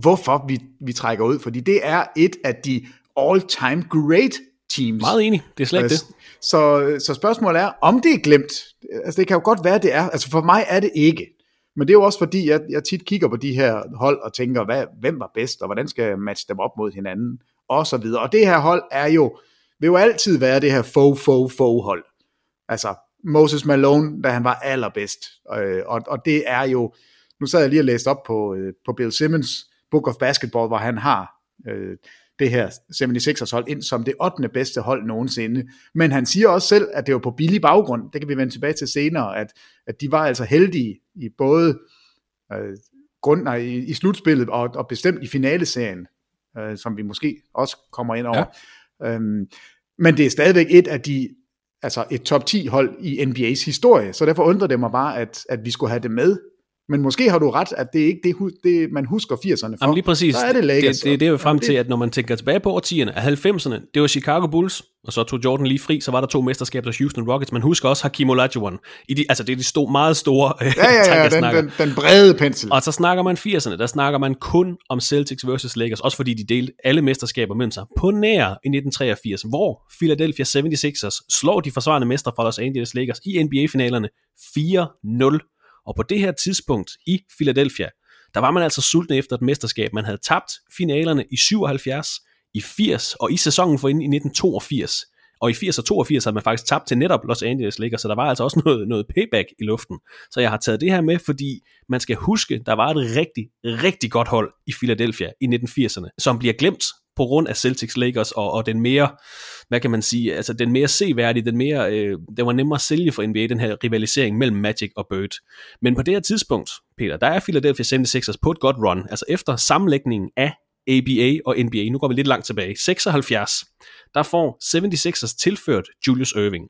Hvorfor vi, vi trækker ud? Fordi det er et af de all-time great teams. Meget enig, det er slet ikke det. Så, så spørgsmålet er, om det er glemt. Altså det kan jo godt være, det er. Altså for mig er det ikke. Men det er jo også fordi, jeg, jeg tit kigger på de her hold og tænker, hvad, hvem var bedst, og hvordan skal jeg matche dem op mod hinanden, og så videre. Og det her hold er jo, vil jo altid være det her faux, faux, faux hold. Altså Moses Malone, da han var allerbedst. Øh, og, og det er jo, nu sad jeg lige og læste op på, øh, på Bill Simmons Book of Basketball, hvor han har øh, det her 76ers hold ind som det 8. bedste hold nogensinde. Men han siger også selv, at det var på billig baggrund. Det kan vi vende tilbage til senere, at, at de var altså heldige i både øh, grund, nej, i, i slutspillet og, og bestemt i finaleserien, øh, som vi måske også kommer ind over. Ja. Øhm, men det er stadigvæk et af de altså et top 10 hold i NBA's historie, så derfor undrer det mig bare, at, at vi skulle have det med men måske har du ret, at det er ikke det, det man husker 80'erne for. Jamen lige præcis. Så er det Lakers. Det, det, det er jo frem til, at når man tænker tilbage på årtierne af 90'erne, det var Chicago Bulls, og så tog Jordan lige fri, så var der to mesterskaber hos Houston Rockets. Man husker også Hakim Olajuwon. I de, altså det er de sto, meget store ja, ja, ja, den, den, den, brede pensel. Og så snakker man 80'erne, der snakker man kun om Celtics versus Lakers, også fordi de delte alle mesterskaber mellem sig på nær i 1983, hvor Philadelphia 76ers slår de forsvarende mestre fra Los Angeles Lakers i NBA-finalerne 4-0 og på det her tidspunkt i Philadelphia, der var man altså sulten efter et mesterskab. Man havde tabt finalerne i 77, i 80 og i sæsonen for i 1982. Og i 80 og 82 havde man faktisk tabt til netop Los Angeles Lakers, så der var altså også noget, noget payback i luften. Så jeg har taget det her med, fordi man skal huske, der var et rigtig, rigtig godt hold i Philadelphia i 1980'erne, som bliver glemt på grund af Celtics Lakers og, og den mere, hvad kan man sige, altså den mere seværdige, den mere, øh, det var nemmere at sælge for NBA, den her rivalisering mellem Magic og Bird. Men på det her tidspunkt, Peter, der er Philadelphia 76ers på et godt run, altså efter sammenlægningen af ABA og NBA, nu går vi lidt langt tilbage, 76, der får 76ers tilført Julius Irving.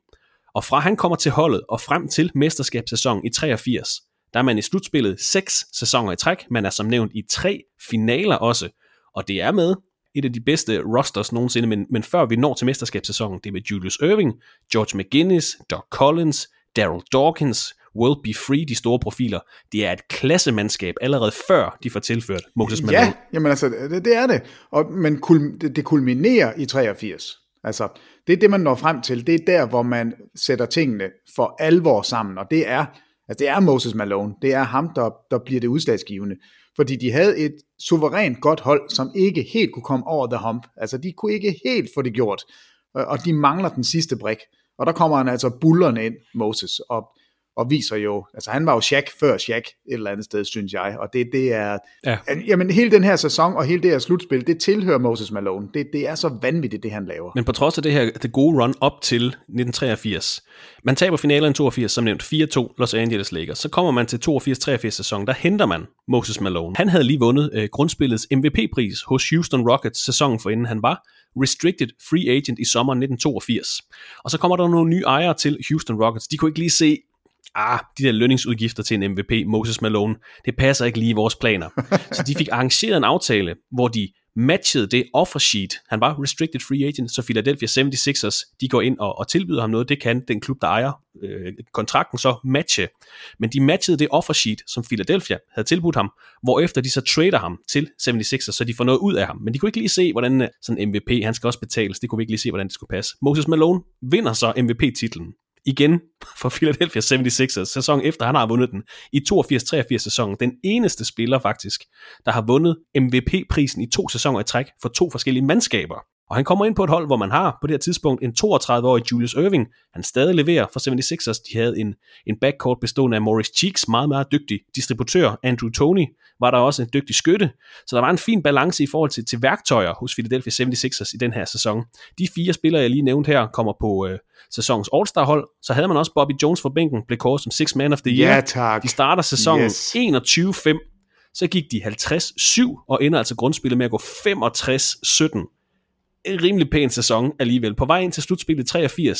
Og fra han kommer til holdet og frem til mesterskabssæsonen i 83, der er man i slutspillet seks sæsoner i træk. Man er som nævnt i tre finaler også. Og det er med et af de bedste rosters nogensinde, men, men før vi når til mesterskabssæsonen, det er med Julius Irving, George McGinnis, Doc Collins, Daryl Dawkins, Will Be Free, de store profiler. Det er et klassemandskab allerede før de får tilført Moses Malone. Ja, jamen altså, det, det er det. Og, men kul, det, det kulminerer i 83. Altså, det er det, man når frem til. Det er der, hvor man sætter tingene for alvor sammen, og det er, altså, det er Moses Malone. Det er ham, der, der bliver det udslagsgivende fordi de havde et suverænt godt hold, som ikke helt kunne komme over the hump. Altså, de kunne ikke helt få det gjort, og de mangler den sidste brik. Og der kommer han altså bullerne ind, Moses, og og viser jo, altså han var jo Shaq før Shaq et eller andet sted, synes jeg, og det, det er, ja. jamen hele den her sæson og hele det her slutspil, det tilhører Moses Malone, det, det er så vanvittigt, det han laver. Men på trods af det her, det gode run op til 1983, man taber finalen 82, som nævnt 4-2 Los Angeles Lakers, så kommer man til 82-83 sæson, der henter man Moses Malone. Han havde lige vundet øh, grundspillets MVP-pris hos Houston Rockets sæsonen for inden han var restricted free agent i sommeren 1982. Og så kommer der nogle nye ejere til Houston Rockets. De kunne ikke lige se, ah, de der lønningsudgifter til en MVP, Moses Malone, det passer ikke lige i vores planer. Så de fik arrangeret en aftale, hvor de matchede det offer sheet. Han var restricted free agent, så Philadelphia 76ers, de går ind og, og tilbyder ham noget. Det kan den klub, der ejer øh, kontrakten så matche. Men de matchede det offer sheet, som Philadelphia havde tilbudt ham, hvorefter de så trader ham til 76ers, så de får noget ud af ham. Men de kunne ikke lige se, hvordan øh, sådan MVP, han skal også betales. Det kunne vi ikke lige se, hvordan det skulle passe. Moses Malone vinder så MVP-titlen igen for Philadelphia 76ers, sæson efter han har vundet den, i 82-83 sæsonen. Den eneste spiller faktisk, der har vundet MVP-prisen i to sæsoner i træk for to forskellige mandskaber. Og han kommer ind på et hold, hvor man har på det her tidspunkt en 32-årig Julius Irving. Han stadig leverer for 76ers. De havde en, en backcourt bestående af Morris Cheeks, meget, meget dygtig distributør. Andrew Tony var der også en dygtig skytte. Så der var en fin balance i forhold til, til værktøjer hos Philadelphia 76ers i den her sæson. De fire spillere, jeg lige nævnte her, kommer på øh, sæsonens All-Star hold. Så havde man også Bobby Jones for bænken, blev kåret som Six Man of the Year. Ja, tak. De starter sæsonen Yes. 21-5. Så gik de 50-7 og ender altså grundspillet med at gå 65-17 en rimelig pæn sæson alligevel. På vej ind til slutspillet 83,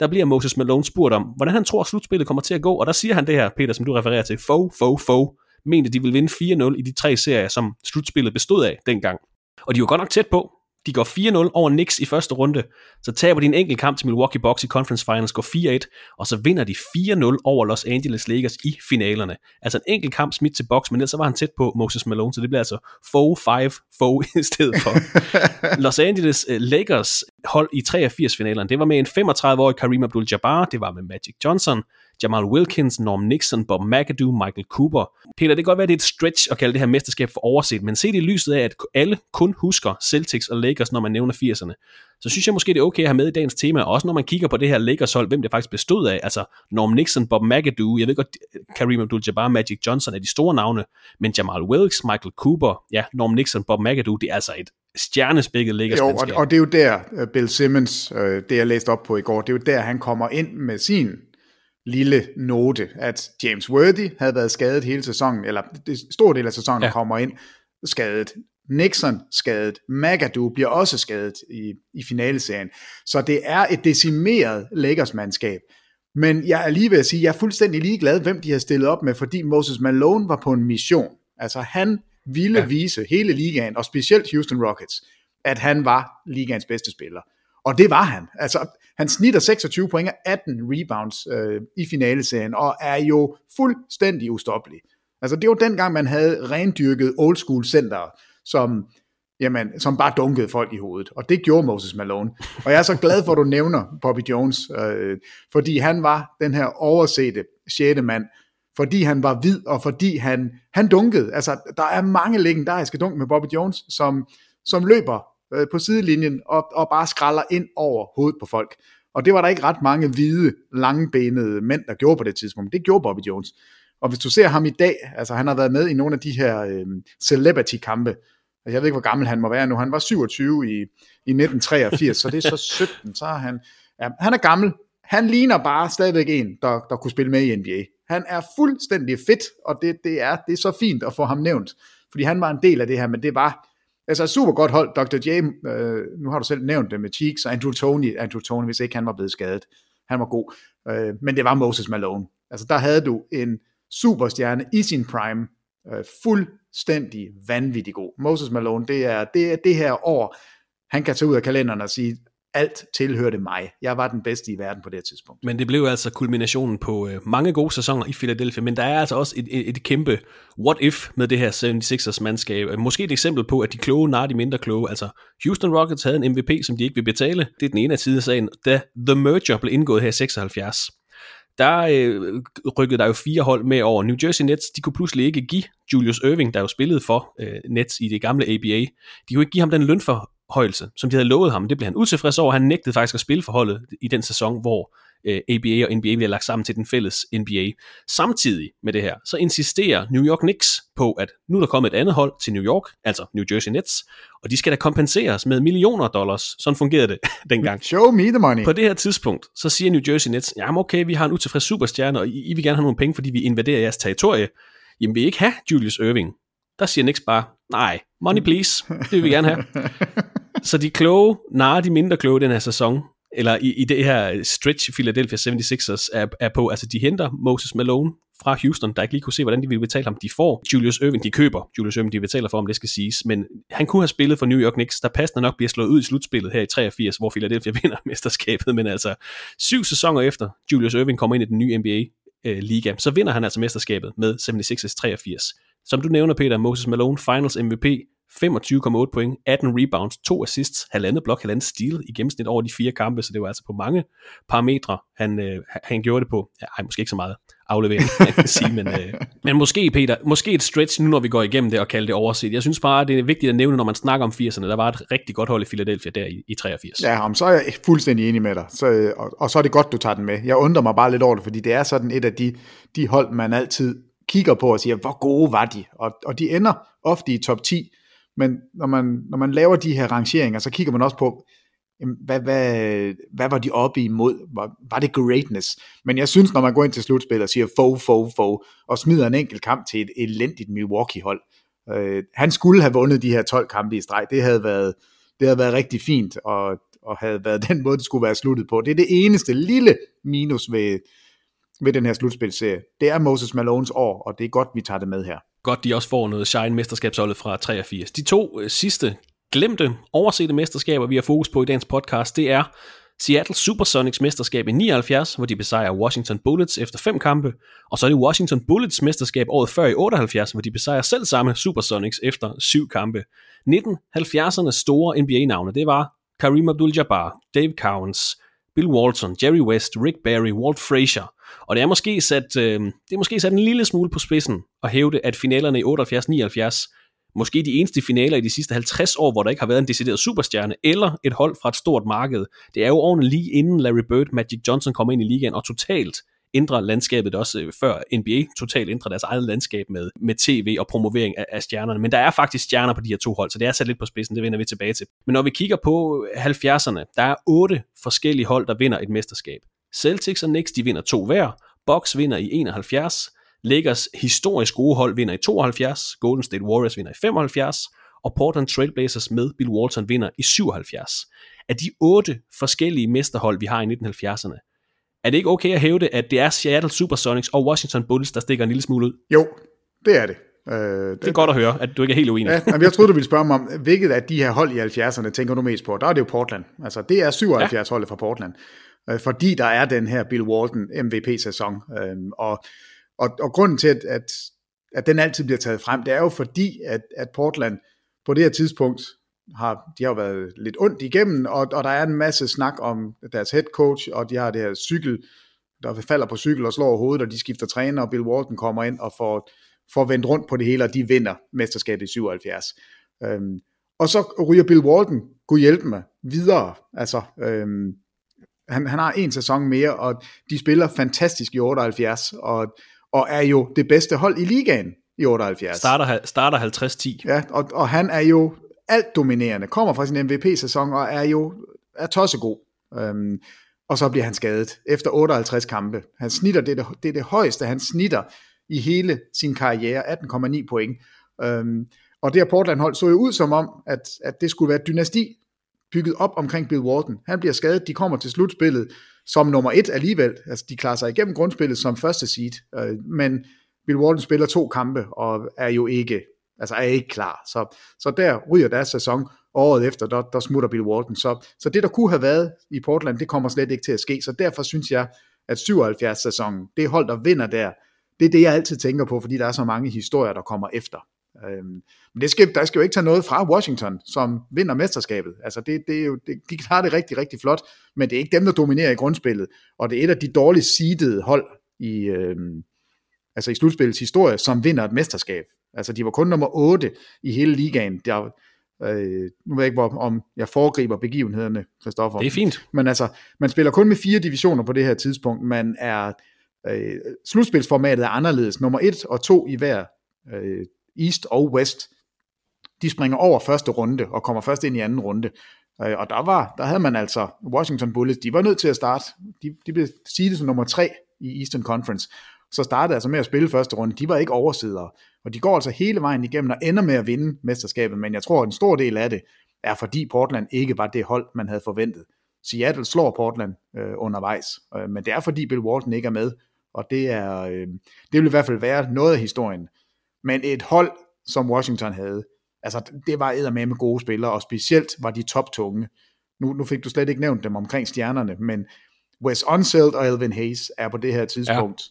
der bliver Moses Malone spurgt om, hvordan han tror, at slutspillet kommer til at gå, og der siger han det her, Peter, som du refererer til, fo, fo, fo, mente, de ville vinde 4-0 i de tre serier, som slutspillet bestod af dengang. Og de var godt nok tæt på. De går 4-0 over Knicks i første runde, så taber de en enkelt kamp til Milwaukee Bucks i Conference Finals, går 4-1, og så vinder de 4-0 over Los Angeles Lakers i finalerne. Altså en enkelt kamp smidt til Bucks, men ellers så var han tæt på Moses Malone, så det bliver altså 4-5 i stedet for. Los Angeles øh, Lakers hold i 83-finalerne, det var med en 35-årig Kareem Abdul-Jabbar, det var med Magic Johnson, Jamal Wilkins, Norm Nixon, Bob McAdoo, Michael Cooper. Peter, det kan godt være, det er et stretch at kalde det her mesterskab for overset, men se det i lyset af, at alle kun husker Celtics og Lakers, når man nævner 80'erne. Så synes jeg måske, det er okay at have med i dagens tema, også når man kigger på det her Lakers-hold, hvem det faktisk bestod af. Altså Norm Nixon, Bob McAdoo, jeg ved godt, Kareem Abdul-Jabbar, Magic Johnson er de store navne, men Jamal Wilkes, Michael Cooper, ja, Norm Nixon, Bob McAdoo, det er altså et stjernespækket Lakers Jo, og, og det er jo der, øh, Bill Simmons, øh, det jeg læste op på i går, det er jo der, han kommer ind med sin lille note, at James Worthy havde været skadet hele sæsonen, eller det stor del af sæsonen ja. kommer ind skadet. Nixon skadet, McAdoo bliver også skadet i, i finaleserien. Så det er et decimeret Lakers-mandskab. Men jeg er lige ved at sige, at jeg er fuldstændig ligeglad, hvem de har stillet op med, fordi Moses Malone var på en mission. Altså han ville ja. vise hele ligaen, og specielt Houston Rockets, at han var ligaens bedste spiller. Og det var han. Altså, han snitter 26 point og 18 rebounds øh, i finaleserien, og er jo fuldstændig ustoppelig. Altså, det var dengang, man havde rendyrket old school center, som, jamen, som bare dunkede folk i hovedet. Og det gjorde Moses Malone. Og jeg er så glad for, at du nævner Bobby Jones, øh, fordi han var den her oversete sjette mand, fordi han var hvid, og fordi han, han dunkede. Altså, der er mange legendariske dunk med Bobby Jones, som, som løber øh, på sidelinjen og, og bare skralder ind over hovedet på folk. Og det var der ikke ret mange hvide, langbenede mænd, der gjorde på det tidspunkt. Det gjorde Bobby Jones. Og hvis du ser ham i dag, altså han har været med i nogle af de her øh, celebrity-kampe. Jeg ved ikke, hvor gammel han må være nu. Han var 27 i, i 1983, så det er så 17. Så er han, ja, han er gammel. Han ligner bare stadigvæk en, der, der kunne spille med i NBA. Han er fuldstændig fedt, og det, det, er, det er så fint at få ham nævnt. Fordi han var en del af det her, men det var altså super godt hold. Dr. J, øh, nu har du selv nævnt det med Cheeks og Andrew Tony. Andrew Tony, hvis ikke han var blevet skadet. Han var god. Øh, men det var Moses Malone. Altså der havde du en superstjerne i sin prime. Øh, fuldstændig vanvittig god. Moses Malone, det er det, er det her år, han kan tage ud af kalenderen og sige, alt tilhørte mig. Jeg var den bedste i verden på det tidspunkt. Men det blev altså kulminationen på øh, mange gode sæsoner i Philadelphia, men der er altså også et, et, et kæmpe what if med det her 76ers mandskab. Måske et eksempel på, at de kloge nar de mindre kloge. Altså Houston Rockets havde en MVP, som de ikke vil betale. Det er den ene af side af sagen. Da The Merger blev indgået her i 76, der øh, rykkede der jo fire hold med over. New Jersey Nets, de kunne pludselig ikke give Julius Irving, der jo spillede for øh, Nets i det gamle ABA, de kunne ikke give ham den løn for lønforhøjelse, som de havde lovet ham. Det blev han utilfreds over. Han nægtede faktisk at spille for holdet i den sæson, hvor øh, ABA og NBA bliver lagt sammen til den fælles NBA. Samtidig med det her, så insisterer New York Knicks på, at nu er der kommet et andet hold til New York, altså New Jersey Nets, og de skal da kompenseres med millioner dollars. Sådan fungerede det dengang. Show me the money. På det her tidspunkt, så siger New Jersey Nets, jamen okay, vi har en utilfreds superstjerne, og I, I vil gerne have nogle penge, fordi vi invaderer jeres territorie. Jamen vil I ikke have Julius Irving? Der siger Knicks bare, nej, money please, det vil vi gerne have. så de kloge narer de mindre kloge den her sæson, eller i, i det her stretch Philadelphia 76ers er, er på, altså de henter Moses Malone fra Houston, der ikke lige kunne se, hvordan de ville betale ham. De får Julius Irving, de køber Julius Irving, de betaler for, om det skal siges, men han kunne have spillet for New York Knicks, der passende nok bliver slået ud i slutspillet her i 83, hvor Philadelphia vinder mesterskabet, men altså syv sæsoner efter Julius Irving kommer ind i den nye NBA øh, liga, så vinder han altså mesterskabet med 76ers 83. Som du nævner, Peter, Moses Malone, Finals MVP, 25,8 point, 18 rebounds, 2 assists, halvandet blok, halvandet steal i gennemsnit over de fire kampe, så det var altså på mange parametre, han, øh, han gjorde det på. Ja, ej, måske ikke så meget aflevering, man kan sige, men, øh, men måske, Peter, måske et stretch nu, når vi går igennem det og kalder det overset. Jeg synes bare, det er vigtigt at nævne, når man snakker om 80'erne, der var et rigtig godt hold i Philadelphia der i, i 83. Ja, om så er jeg fuldstændig enig med dig, så, øh, og, og så er det godt, du tager den med. Jeg undrer mig bare lidt over det, fordi det er sådan et af de, de hold, man altid kigger på og siger, hvor gode var de? Og, og de ender ofte i top 10, men når man, når man laver de her rangeringer, så kigger man også på, hvad, hvad, hvad var de oppe imod? Var, var det greatness? Men jeg synes, når man går ind til slutspil og siger fo, fo, fo, og smider en enkelt kamp til et elendigt Milwaukee-hold, øh, han skulle have vundet de her 12 kampe i streg. Det havde været, det havde været rigtig fint, og, og havde været den måde, det skulle være sluttet på. Det er det eneste lille minus ved, ved den her slutspilserie. Det er Moses Malones år, og det er godt, vi tager det med her. Godt, de også får noget shine mesterskabsholdet fra 83. De to øh, sidste glemte, oversete mesterskaber, vi har fokus på i dagens podcast, det er Seattle Supersonics mesterskab i 79, hvor de besejrer Washington Bullets efter fem kampe, og så er det Washington Bullets mesterskab året før i 78, hvor de besejrer selv samme Supersonics efter syv kampe. 1970'ernes store NBA-navne, det var Kareem Abdul-Jabbar, Dave Cowens, Bill Walton, Jerry West, Rick Barry, Walt Frazier. Og det er måske sat, øh, det er måske sat en lille smule på spidsen at hævde, at finalerne i 78-79 måske de eneste finaler i de sidste 50 år, hvor der ikke har været en decideret superstjerne, eller et hold fra et stort marked. Det er jo årene lige inden Larry Bird, Magic Johnson kommer ind i ligaen, og totalt ændrer landskabet også, øh, før NBA totalt ændrer deres eget landskab med, med tv og promovering af, af stjernerne. Men der er faktisk stjerner på de her to hold, så det er sat lidt på spidsen, det vender vi tilbage til. Men når vi kigger på øh, 70'erne, der er otte forskellige hold, der vinder et mesterskab. Celtics og Knicks, de vinder to hver. Bucks vinder i 71. Lakers historisk gode hold vinder i 72. Golden State Warriors vinder i 75. Og Portland Trailblazers med Bill Walton vinder i 77. Af de otte forskellige mesterhold, vi har i 1970'erne, er det ikke okay at hævde, at det er Seattle Supersonics og Washington Bullets, der stikker en lille smule ud? Jo, det er det. Øh, det, det er godt at høre, at du ikke er helt uenig. Ja, jeg troede, du ville spørge mig om, hvilket af de her hold i 70'erne tænker du mest på? Der er det jo Portland. Altså, det er 77 ja. holdet fra Portland. Øh, fordi der er den her Bill Walton MVP-sæson. Øh, og, og, og grunden til, at, at, at den altid bliver taget frem, det er jo fordi, at, at Portland på det her tidspunkt har, de har jo været lidt ondt igennem, og, og der er en masse snak om deres head coach, og de har det her cykel, der falder på cykel og slår hovedet, og de skifter træner, og Bill Walton kommer ind og får, får vendt rundt på det hele, og de vinder mesterskabet i 77. Øhm, og så ryger Bill Walton, kunne hjælpe mig, videre. Altså, øhm, han, han har en sæson mere, og de spiller fantastisk i 78, og, og er jo det bedste hold i ligaen i 78. Starter, starter 50-10. Ja, og, og han er jo alt dominerende, kommer fra sin MVP-sæson og er jo er tossegod. Øhm, og så bliver han skadet efter 58 kampe. Han snitter, det er det, det, er det højeste, han snitter i hele sin karriere, 18,9 point. Øhm, og det her Portland-hold så jo ud som om, at, at det skulle være et dynasti bygget op omkring Bill Walton. Han bliver skadet, de kommer til slutspillet som nummer et alligevel. Altså, de klarer sig igennem grundspillet som første seed, øh, men Bill Walton spiller to kampe og er jo ikke altså er ikke klar. Så, så der ryger deres sæson, året efter, der, der smutter Bill Walton. Så, så det, der kunne have været i Portland, det kommer slet ikke til at ske. Så derfor synes jeg, at 77-sæsonen, det hold, der vinder der, det er det, jeg altid tænker på, fordi der er så mange historier, der kommer efter. Øhm, men det skal, der skal jo ikke tage noget fra Washington, som vinder mesterskabet. Altså det, det er jo, det, de klarer det rigtig, rigtig flot, men det er ikke dem, der dominerer i grundspillet. Og det er et af de dårligt seedede hold i, øhm, altså i slutspillets historie, som vinder et mesterskab. Altså de var kun nummer 8 i hele ligaen. Der, øh, nu ved jeg ikke, hvor, om jeg foregriber begivenhederne, Christoffer. Det er fint. Men altså, man spiller kun med fire divisioner på det her tidspunkt. Man er, øh, slutspilsformatet er anderledes. Nummer 1 og 2 i hver øh, East og West, de springer over første runde og kommer først ind i anden runde. Øh, og der var, der havde man altså Washington Bullets, de var nødt til at starte, de, de blev seedet som nummer 3 i Eastern Conference så startede altså med at spille første runde. De var ikke oversidere, og de går altså hele vejen igennem og ender med at vinde mesterskabet, men jeg tror, at en stor del af det er, fordi Portland ikke var det hold, man havde forventet. Seattle slår Portland øh, undervejs, øh, men det er fordi Bill Walton ikke er med, og det er øh, det vil i hvert fald være noget af historien. Men et hold, som Washington havde, altså det var med med gode spillere, og specielt var de toptunge. Nu, nu fik du slet ikke nævnt dem omkring stjernerne, men Wes Unseld og Elvin Hayes er på det her tidspunkt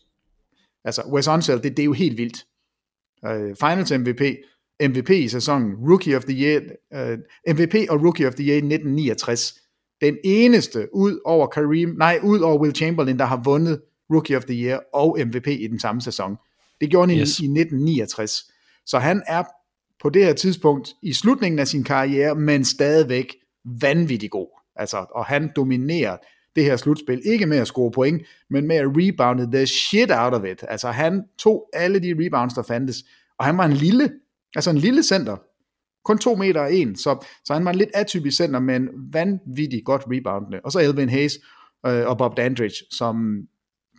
Altså, Wes Unseld, det, det er jo helt vildt. Uh, Finals MVP, MVP i sæsonen, Rookie of the Year, uh, MVP og Rookie of the Year i 1969. Den eneste ud over Kareem, nej, ud over Will Chamberlain, der har vundet Rookie of the Year og MVP i den samme sæson. Det gjorde han yes. i, i 1969. Så han er på det her tidspunkt i slutningen af sin karriere, men stadigvæk vanvittig god. Altså, og han dominerer det her slutspil, ikke med at score point, men med at rebounde the shit out of it. Altså han tog alle de rebounds, der fandtes, og han var en lille, altså en lille center, kun 2 meter og en, så, så han var en lidt atypisk center, men vanvittigt godt reboundende. Og så Elvin Hayes øh, og Bob Dandridge, som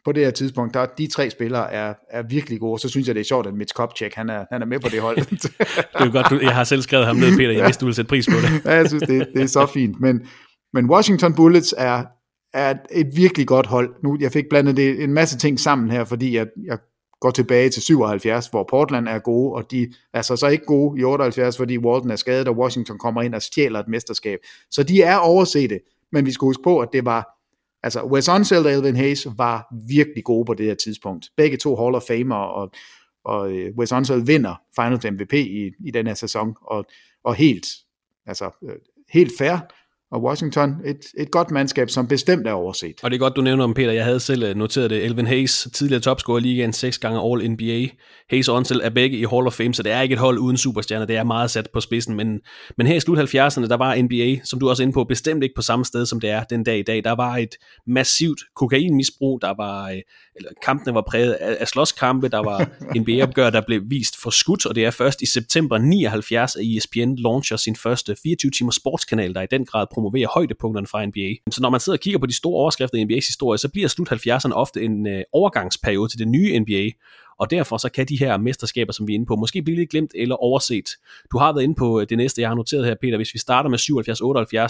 på det her tidspunkt, der de tre spillere er, er virkelig gode. Så synes jeg, det er sjovt, at Mitch Kopchak, han er, han er med på det hold. det er godt, du, jeg har selv skrevet ham ned, Peter. Jeg vidste, du ville sætte pris på det. ja, jeg synes, det, det er så fint. Men, men Washington Bullets er, er et virkelig godt hold. Nu, jeg fik blandet det, en masse ting sammen her, fordi jeg, jeg går tilbage til 77, hvor Portland er gode, og de er så, så ikke gode i 78, fordi Walton er skadet, og Washington kommer ind og stjæler et mesterskab. Så de er overset men vi skal huske på, at det var Altså, Wes Unseld og Elvin Hayes var virkelig gode på det her tidspunkt. Begge to Hall of Famer, og, og øh, Wes Unseld vinder Finals MVP i, i den her sæson, og, og helt, altså, øh, helt fair, og Washington et, et godt mandskab, som bestemt er overset. Og det er godt, du nævner om Peter. Jeg havde selv øh, noteret det. Elvin Hayes, tidligere topscorer i ligaen, seks gange All-NBA. Hayes og Onsel er begge i Hall of Fame, så det er ikke et hold uden superstjerner. Det er meget sat på spidsen. Men, men her i slut 70'erne, der var NBA, som du også er inde på, bestemt ikke på samme sted, som det er den dag i dag. Der var et massivt kokainmisbrug. Der var, øh, eller kampene var præget af, af slåskampe. Der var NBA-opgør, der blev vist for skudt, og det er først i september 79, at ESPN launcher sin første 24-timer sportskanal, der i den grad promovere højdepunkterne fra NBA. Så når man sidder og kigger på de store overskrifter i NBA's historie, så bliver slut 70'erne ofte en øh, overgangsperiode til det nye NBA, og derfor så kan de her mesterskaber, som vi er inde på, måske blive lidt glemt eller overset. Du har været inde på øh, det næste, jeg har noteret her, Peter. Hvis vi starter med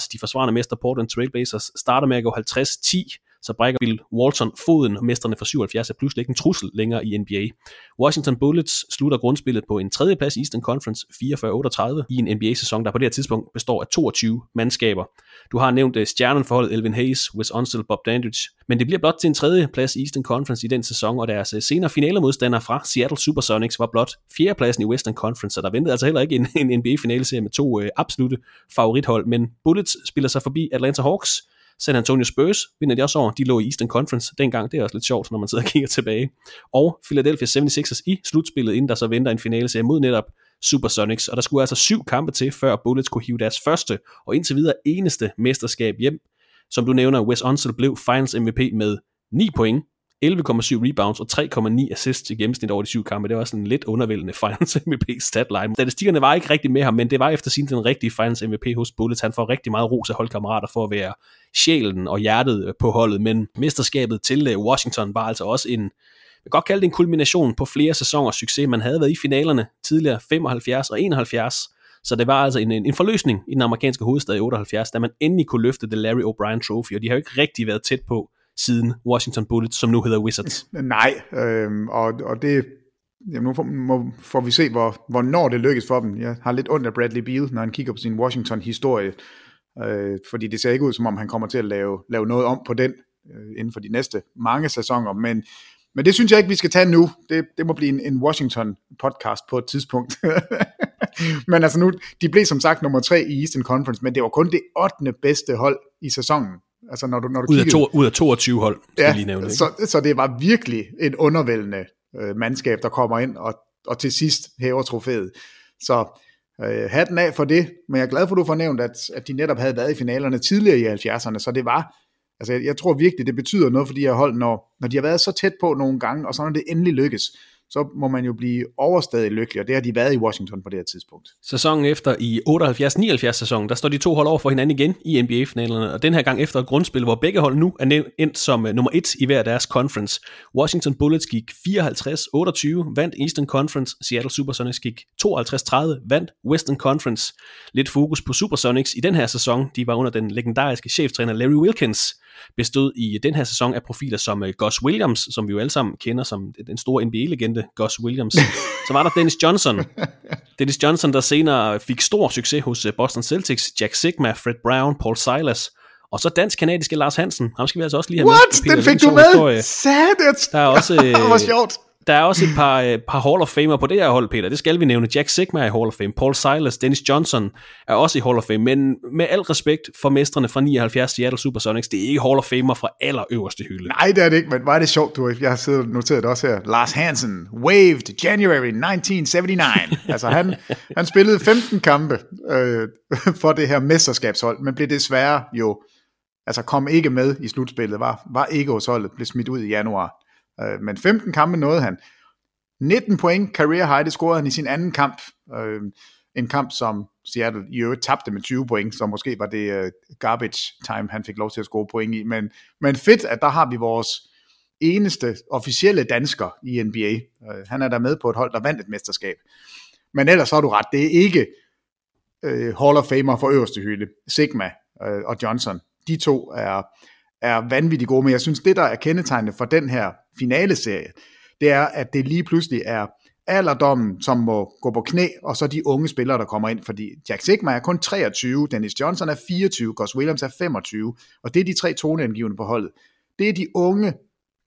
77-78, de forsvarende mester Portland Trailblazers starter med at gå 50-10 så brækker Bill Walton foden, og mesterne for 77 er pludselig ikke en trussel længere i NBA. Washington Bullets slutter grundspillet på en tredje plads i Eastern Conference 44-38 i en NBA-sæson, der på det her tidspunkt består af 22 mandskaber. Du har nævnt øh, stjernen stjernenforholdet Elvin Hayes, Wes Unseld, Bob Dandridge, men det bliver blot til en tredje plads i Eastern Conference i den sæson, og deres uh, senere finalemodstandere fra Seattle Supersonics var blot fjerdepladsen i Western Conference, så der ventede altså heller ikke en, en NBA-finaleserie med to øh, absolute favorithold, men Bullets spiller sig forbi Atlanta Hawks, San Antonio Spurs vinder de også over. De lå i Eastern Conference dengang. Det er også lidt sjovt, når man sidder og kigger tilbage. Og Philadelphia 76ers i slutspillet, inden der så venter en finale serie mod netop Supersonics. Og der skulle altså syv kampe til, før Bullets kunne hive deres første og indtil videre eneste mesterskab hjem. Som du nævner, Wes Unseld blev Finals MVP med 9 point 11,7 rebounds og 3,9 assists i gennemsnit over de syv kampe. Det var sådan en lidt undervældende Finals MVP statline. Statistikkerne var ikke rigtig med ham, men det var efter sin den rigtige Finals MVP hos Bullets. Han får rigtig meget ros af holdkammerater for at være sjælen og hjertet øh, på holdet, men mesterskabet til øh, Washington var altså også en, jeg kan godt kalde det en kulmination på flere sæsoners succes. Man havde været i finalerne tidligere 75 og 71, så det var altså en, en forløsning i den amerikanske hovedstad i 78, da man endelig kunne løfte det Larry O'Brien Trophy, og de har jo ikke rigtig været tæt på siden Washington Bullets, som nu hedder Wizards. Nej, øh, og, og det, jamen nu får, må, får vi se, hvor, hvornår det lykkes for dem. Jeg har lidt ondt af Bradley Beal, når han kigger på sin Washington-historie, øh, fordi det ser ikke ud, som om han kommer til at lave, lave noget om på den øh, inden for de næste mange sæsoner, men, men det synes jeg ikke, vi skal tage nu. Det, det må blive en, en Washington-podcast på et tidspunkt. men altså nu, de blev som sagt nummer tre i Eastern Conference, men det var kun det 8. bedste hold i sæsonen. Altså når du, når du ud, af to, ud af 22 hold, skal ja, lige nævne. Ikke? Så, så det var virkelig et undervældende øh, mandskab, der kommer ind og, og til sidst hæver trofæet. Så øh, hatten af for det, men jeg er glad for, at du får nævnt, at, at de netop havde været i finalerne tidligere i 70'erne, så det var, altså jeg, jeg tror virkelig, det betyder noget for de her hold, når, når de har været så tæt på nogle gange, og så når det endelig lykkes, så må man jo blive overstadig lykkelig, og det har de været i Washington på det her tidspunkt. Sæsonen efter i 78-79 sæsonen, der står de to hold over for hinanden igen i NBA-finalerne, og den her gang efter et grundspil, hvor begge hold nu er endt som øh, nummer et i hver deres conference. Washington Bullets gik 54-28, vandt Eastern Conference, Seattle Supersonics gik 52-30, vandt Western Conference. Lidt fokus på Supersonics i den her sæson, de var under den legendariske cheftræner Larry Wilkins, bestod i den her sæson af profiler som uh, Gus Williams, som vi jo alle sammen kender som den store NBA-legende Gus Williams. Så var der Dennis Johnson. Dennis Johnson, der senere fik stor succes hos uh, Boston Celtics, Jack Sigma, Fred Brown, Paul Silas, og så dansk-kanadiske Lars Hansen. Ham skal vi altså også lige have What? med. What? Den fik du med? Sad it! Der er også... det var sjovt. Der er også et par, øh, par Hall of Famer på det her hold, Peter. Det skal vi nævne. Jack Sigma er i Hall of Fame. Paul Silas, Dennis Johnson er også i Hall of Fame. Men med al respekt for mestrene fra 79 Seattle Supersonics, det er ikke Hall of Famer fra allerøverste hylde. Nej, det er det ikke, men var det sjovt, du Jeg har siddet noteret det også her. Lars Hansen, waived January 1979. altså han, han spillede 15 kampe øh, for det her mesterskabshold, men blev desværre jo, altså kom ikke med i slutspillet, var, var ikke hos holdet, blev smidt ud i januar. Øh, men 15 kampe nåede han. 19 point career high, det scorede han i sin anden kamp. Øh, en kamp, som Seattle i øvrigt tabte med 20 point, så måske var det øh, garbage time, han fik lov til at score point i. Men, men fedt, at der har vi vores eneste officielle dansker i NBA. Øh, han er der med på et hold, der vandt et mesterskab. Men ellers har du ret, det er ikke øh, Hall of Famer for øverste hylde. Sigma øh, og Johnson, de to er, er vanvittigt gode, men jeg synes, det der er kendetegnende for den her finale serie, det er, at det lige pludselig er alderdommen, som må gå på knæ, og så de unge spillere, der kommer ind, fordi Jack Sigma er kun 23, Dennis Johnson er 24, Gus Williams er 25, og det er de tre toneangivende på holdet. Det er de unge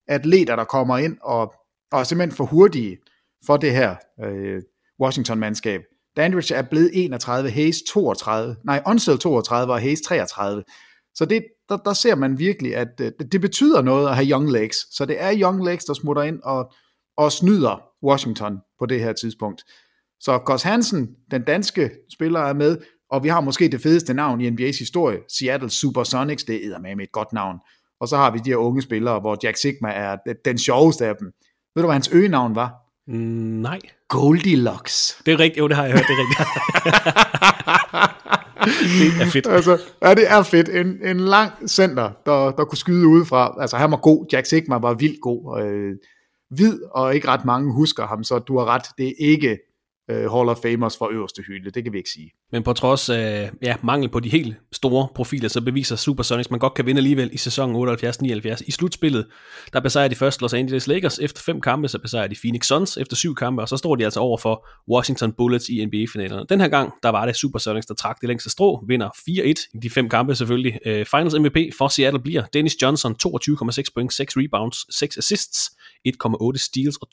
atleter, der kommer ind og, og er simpelthen for hurtige for det her øh, Washington-mandskab. Dandridge er blevet 31, Hayes 32, nej, Unseld 32 og Hayes 33. Så det, der, der ser man virkelig, at øh, det betyder noget at have young legs. Så det er young legs, der smutter ind og, og snyder Washington på det her tidspunkt. Så Gus Hansen, den danske spiller, er med, og vi har måske det fedeste navn i NBA's historie, Seattle Supersonics, det er med et godt navn. Og så har vi de her unge spillere, hvor Jack Sigma er den sjoveste af dem. Ved du, hvad hans øgenavn var? Mm, nej. Goldilocks. Det er rigtigt, jo, det har jeg hørt, det er rigtigt. det er fedt. Altså, ja, det er fedt. En, en lang center, der, der kunne skyde udefra. Altså, han var god. Jack Sigma var vildt god. Øh, hvid, og ikke ret mange husker ham, så du har ret, det er ikke øh, Hall of Famers fra øverste hylde, det kan vi ikke sige. Men på trods af ja, mangel på de helt store profiler, så beviser Supersonics, man godt kan vinde alligevel i sæsonen 78-79. I slutspillet, der besejrer de først Los Angeles Lakers efter fem kampe, så besejrer de Phoenix Suns efter syv kampe, og så står de altså over for Washington Bullets i NBA-finalerne. Den her gang, der var det Supersonics, der trak det længste strå, vinder 4-1 i de fem kampe selvfølgelig. Øh, Finals MVP for Seattle bliver Dennis Johnson, 22,6 point, 6 rebounds, 6 assists, 1,8 steals og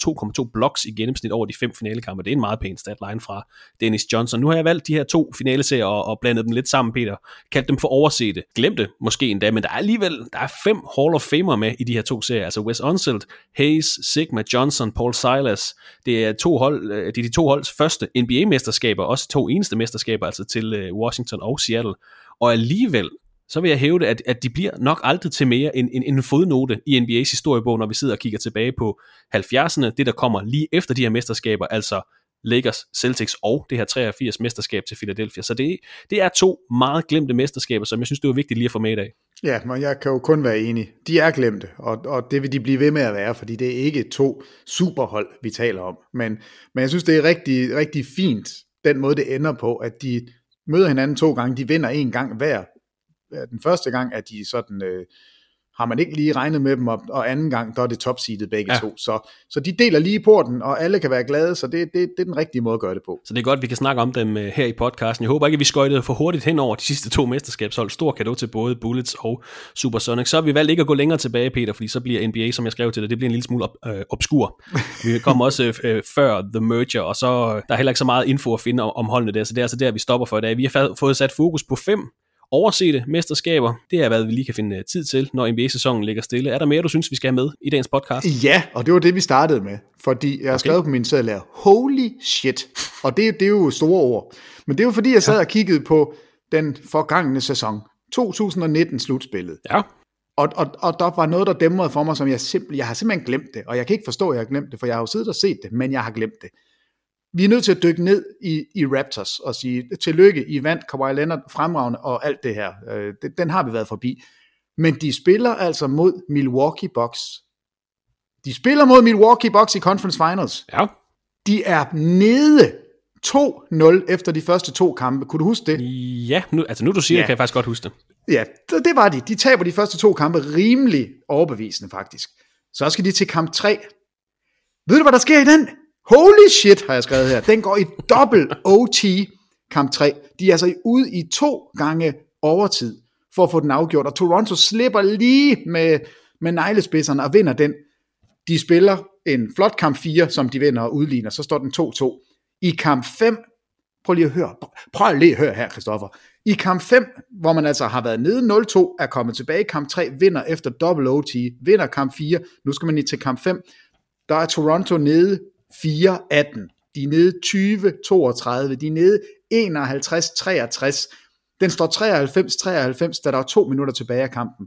2,2 blocks i gennemsnit over de fem finalekampe. Det er en meget pæn statline fra Dennis Johnson. Nu har jeg valgt de her to finaleserier og, og blandet dem lidt sammen, Peter. Kaldt dem for oversete. Glemte måske endda, men der er alligevel der er fem Hall of Famer med i de her to serier. Altså Wes Unseld, Hayes, Sigma, Johnson, Paul Silas. Det er, to hold, øh, det er de to holds første NBA-mesterskaber, også to eneste mesterskaber, altså til øh, Washington og Seattle. Og alligevel så vil jeg hæve at, at de bliver nok aldrig til mere end, end, end en fodnote i NBA's historiebog, når vi sidder og kigger tilbage på 70'erne, det der kommer lige efter de her mesterskaber, altså Lakers, Celtics og det her 83 mesterskab til Philadelphia. Så det, det er to meget glemte mesterskaber, som jeg synes, det var vigtigt lige at få med i dag. Ja, men jeg kan jo kun være enig. De er glemte, og, og det vil de blive ved med at være, fordi det er ikke to superhold, vi taler om. Men, men jeg synes, det er rigtig, rigtig fint, den måde det ender på, at de møder hinanden to gange, de vinder en gang hver. Den første gang er de sådan øh, har man ikke lige regnet med dem, og, og anden gang, der er det topseedet begge ja. to. Så, så de deler lige porten, og alle kan være glade, så det, det, det er den rigtige måde at gøre det på. Så det er godt, vi kan snakke om dem uh, her i podcasten. Jeg håber ikke, at vi skøjtede for hurtigt hen over de sidste to mesterskabshold. Stor kado til både Bullets og Supersonic. Så har vi valgt ikke at gå længere tilbage, Peter, fordi så bliver NBA, som jeg skrev til dig, det bliver en lille smule op, uh, obskur. vi kommer også uh, før The Merger, og så uh, der er heller ikke så meget info at finde om, om holdene der, så det er altså der, vi stopper for i dag. Vi har fået sat fokus på fem oversete mesterskaber. Det er, hvad vi lige kan finde øh, tid til, når NBA-sæsonen ligger stille. Er der mere, du synes, vi skal have med i dagens podcast? Ja, og det var det, vi startede med. Fordi jeg har okay. skrevet på min seddel her, holy shit. Og det, det er jo store ord. Men det er jo fordi, jeg sad ja. og kiggede på den forgangne sæson. 2019 slutspillet. Ja. Og, og, og der var noget, der dæmrede for mig, som jeg simpelthen, jeg har simpelthen glemt det. Og jeg kan ikke forstå, at jeg har glemt det, for jeg har jo siddet og set det, men jeg har glemt det vi er nødt til at dykke ned i, i Raptors og sige, tillykke, I vandt Kawhi Leonard fremragende og alt det her. Øh, det, den har vi været forbi. Men de spiller altså mod Milwaukee Bucks. De spiller mod Milwaukee Bucks i Conference Finals. Ja. De er nede 2-0 efter de første to kampe. Kunne du huske det? Ja, nu, altså nu du siger ja. det, kan jeg faktisk godt huske det. Ja, det var de. De taber de første to kampe rimelig overbevisende faktisk. Så skal de til kamp 3. Ved du, hvad der sker i den? Holy shit, har jeg skrevet her. Den går i dobbelt OT kamp 3. De er altså ude i to gange overtid for at få den afgjort, og Toronto slipper lige med, med neglespidserne og vinder den. De spiller en flot kamp 4, som de vinder og udligner, så står den 2-2. I kamp 5, prøv lige at høre, prøv lige at høre her, Christoffer. I kamp 5, hvor man altså har været nede 0-2, er kommet tilbage i kamp 3, vinder efter double OT, vinder kamp 4, nu skal man lige til kamp 5, der er Toronto nede 4-18. De er nede 20-32, de er nede 51-63. Den står 93-93, da der er to minutter tilbage af kampen.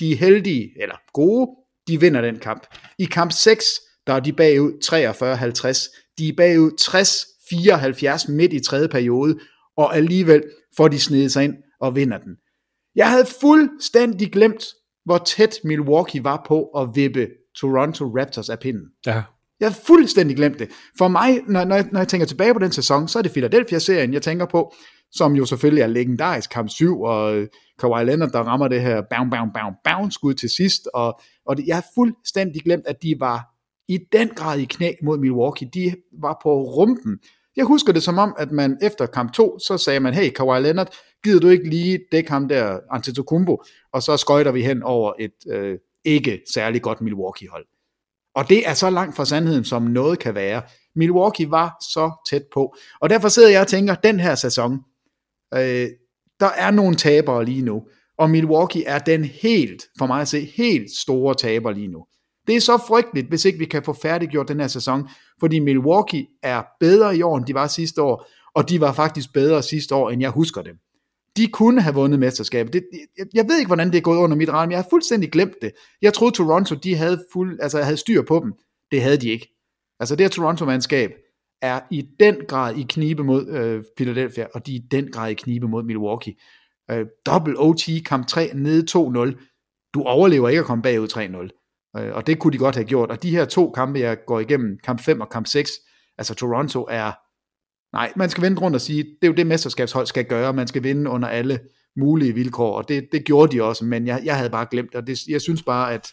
De er heldige, eller gode, de vinder den kamp. I kamp 6, der er de bagud 43-50. De er bagud 60-74 midt i tredje periode, og alligevel får de snedet sig ind og vinder den. Jeg havde fuldstændig glemt, hvor tæt Milwaukee var på at vippe Toronto Raptors af pinden. Ja. Jeg har fuldstændig glemt det. For mig, når, når, jeg, når jeg tænker tilbage på den sæson, så er det Philadelphia-serien, jeg tænker på, som jo selvfølgelig er legendarisk, kamp 7, og øh, Kawhi Leonard, der rammer det her bam, bam, bam, bam skud til sidst, og, og det, jeg har fuldstændig glemt, at de var i den grad i knæ mod Milwaukee. De var på rumpen. Jeg husker det som om, at man efter kamp 2, så sagde man, hey Kawhi Leonard, gider du ikke lige dække ham der Antetokounmpo, og så skøjter vi hen over et øh, ikke særlig godt Milwaukee-hold. Og det er så langt fra sandheden, som noget kan være. Milwaukee var så tæt på. Og derfor sidder jeg og tænker, den her sæson, øh, der er nogle tabere lige nu. Og Milwaukee er den helt, for mig at se, helt store taber lige nu. Det er så frygteligt, hvis ikke vi kan få færdiggjort den her sæson, fordi Milwaukee er bedre i år, end de var sidste år, og de var faktisk bedre sidste år, end jeg husker dem. De kunne have vundet mesterskabet. Det, jeg, jeg ved ikke, hvordan det er gået under mit radar, men jeg har fuldstændig glemt det. Jeg troede, Toronto de havde, fuld, altså, havde styr på dem. Det havde de ikke. Altså det her Toronto-mandskab er i den grad i knibe mod øh, Philadelphia, og de er i den grad i knibe mod Milwaukee. Øh, double OT, kamp 3, nede 2-0. Du overlever ikke at komme bagud 3-0. Øh, og det kunne de godt have gjort. Og de her to kampe, jeg går igennem, kamp 5 og kamp 6, altså Toronto er Nej, man skal vende rundt og sige, det er jo det mesterskabshold skal gøre, man skal vinde under alle mulige vilkår, og det, det gjorde de også, men jeg, jeg havde bare glemt, og det, jeg synes bare, at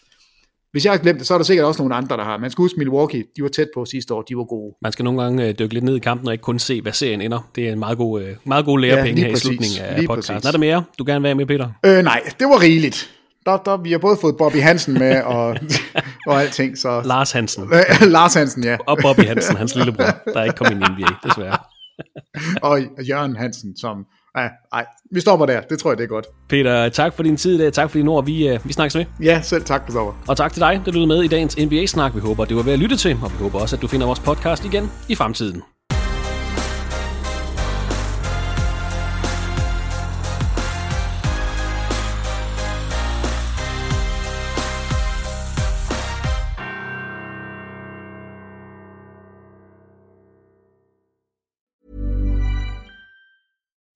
hvis jeg har glemt det, så er der sikkert også nogle andre, der har. Man skal huske Milwaukee, de var tæt på sidste år, de var gode. Man skal nogle gange øh, dykke lidt ned i kampen og ikke kun se, hvad serien ender. Det er en meget god, øh, meget god lærepenge ja, her præcis, i slutningen af podcasten. Præcis. Er der mere, du gerne vil være med, Peter? Øh, nej, det var rigeligt. Der, der, vi har både fået Bobby Hansen med og, og alting. Så... Lars Hansen. Lars Hansen, ja. Og Bobby Hansen, hans lillebror, der er ikke kommet ind i NBA, desværre. og Jørgen Hansen, som... Nej, nej, vi stopper der. Det tror jeg, det er godt. Peter, tak for din tid i dag. Tak for dine ord. Vi, uh, vi snakkes med. Ja, selv tak, Christoffer. Og tak til dig, der lyttede med i dagens NBA-snak. Vi håber, det var ved at lytte til, og vi håber også, at du finder vores podcast igen i fremtiden.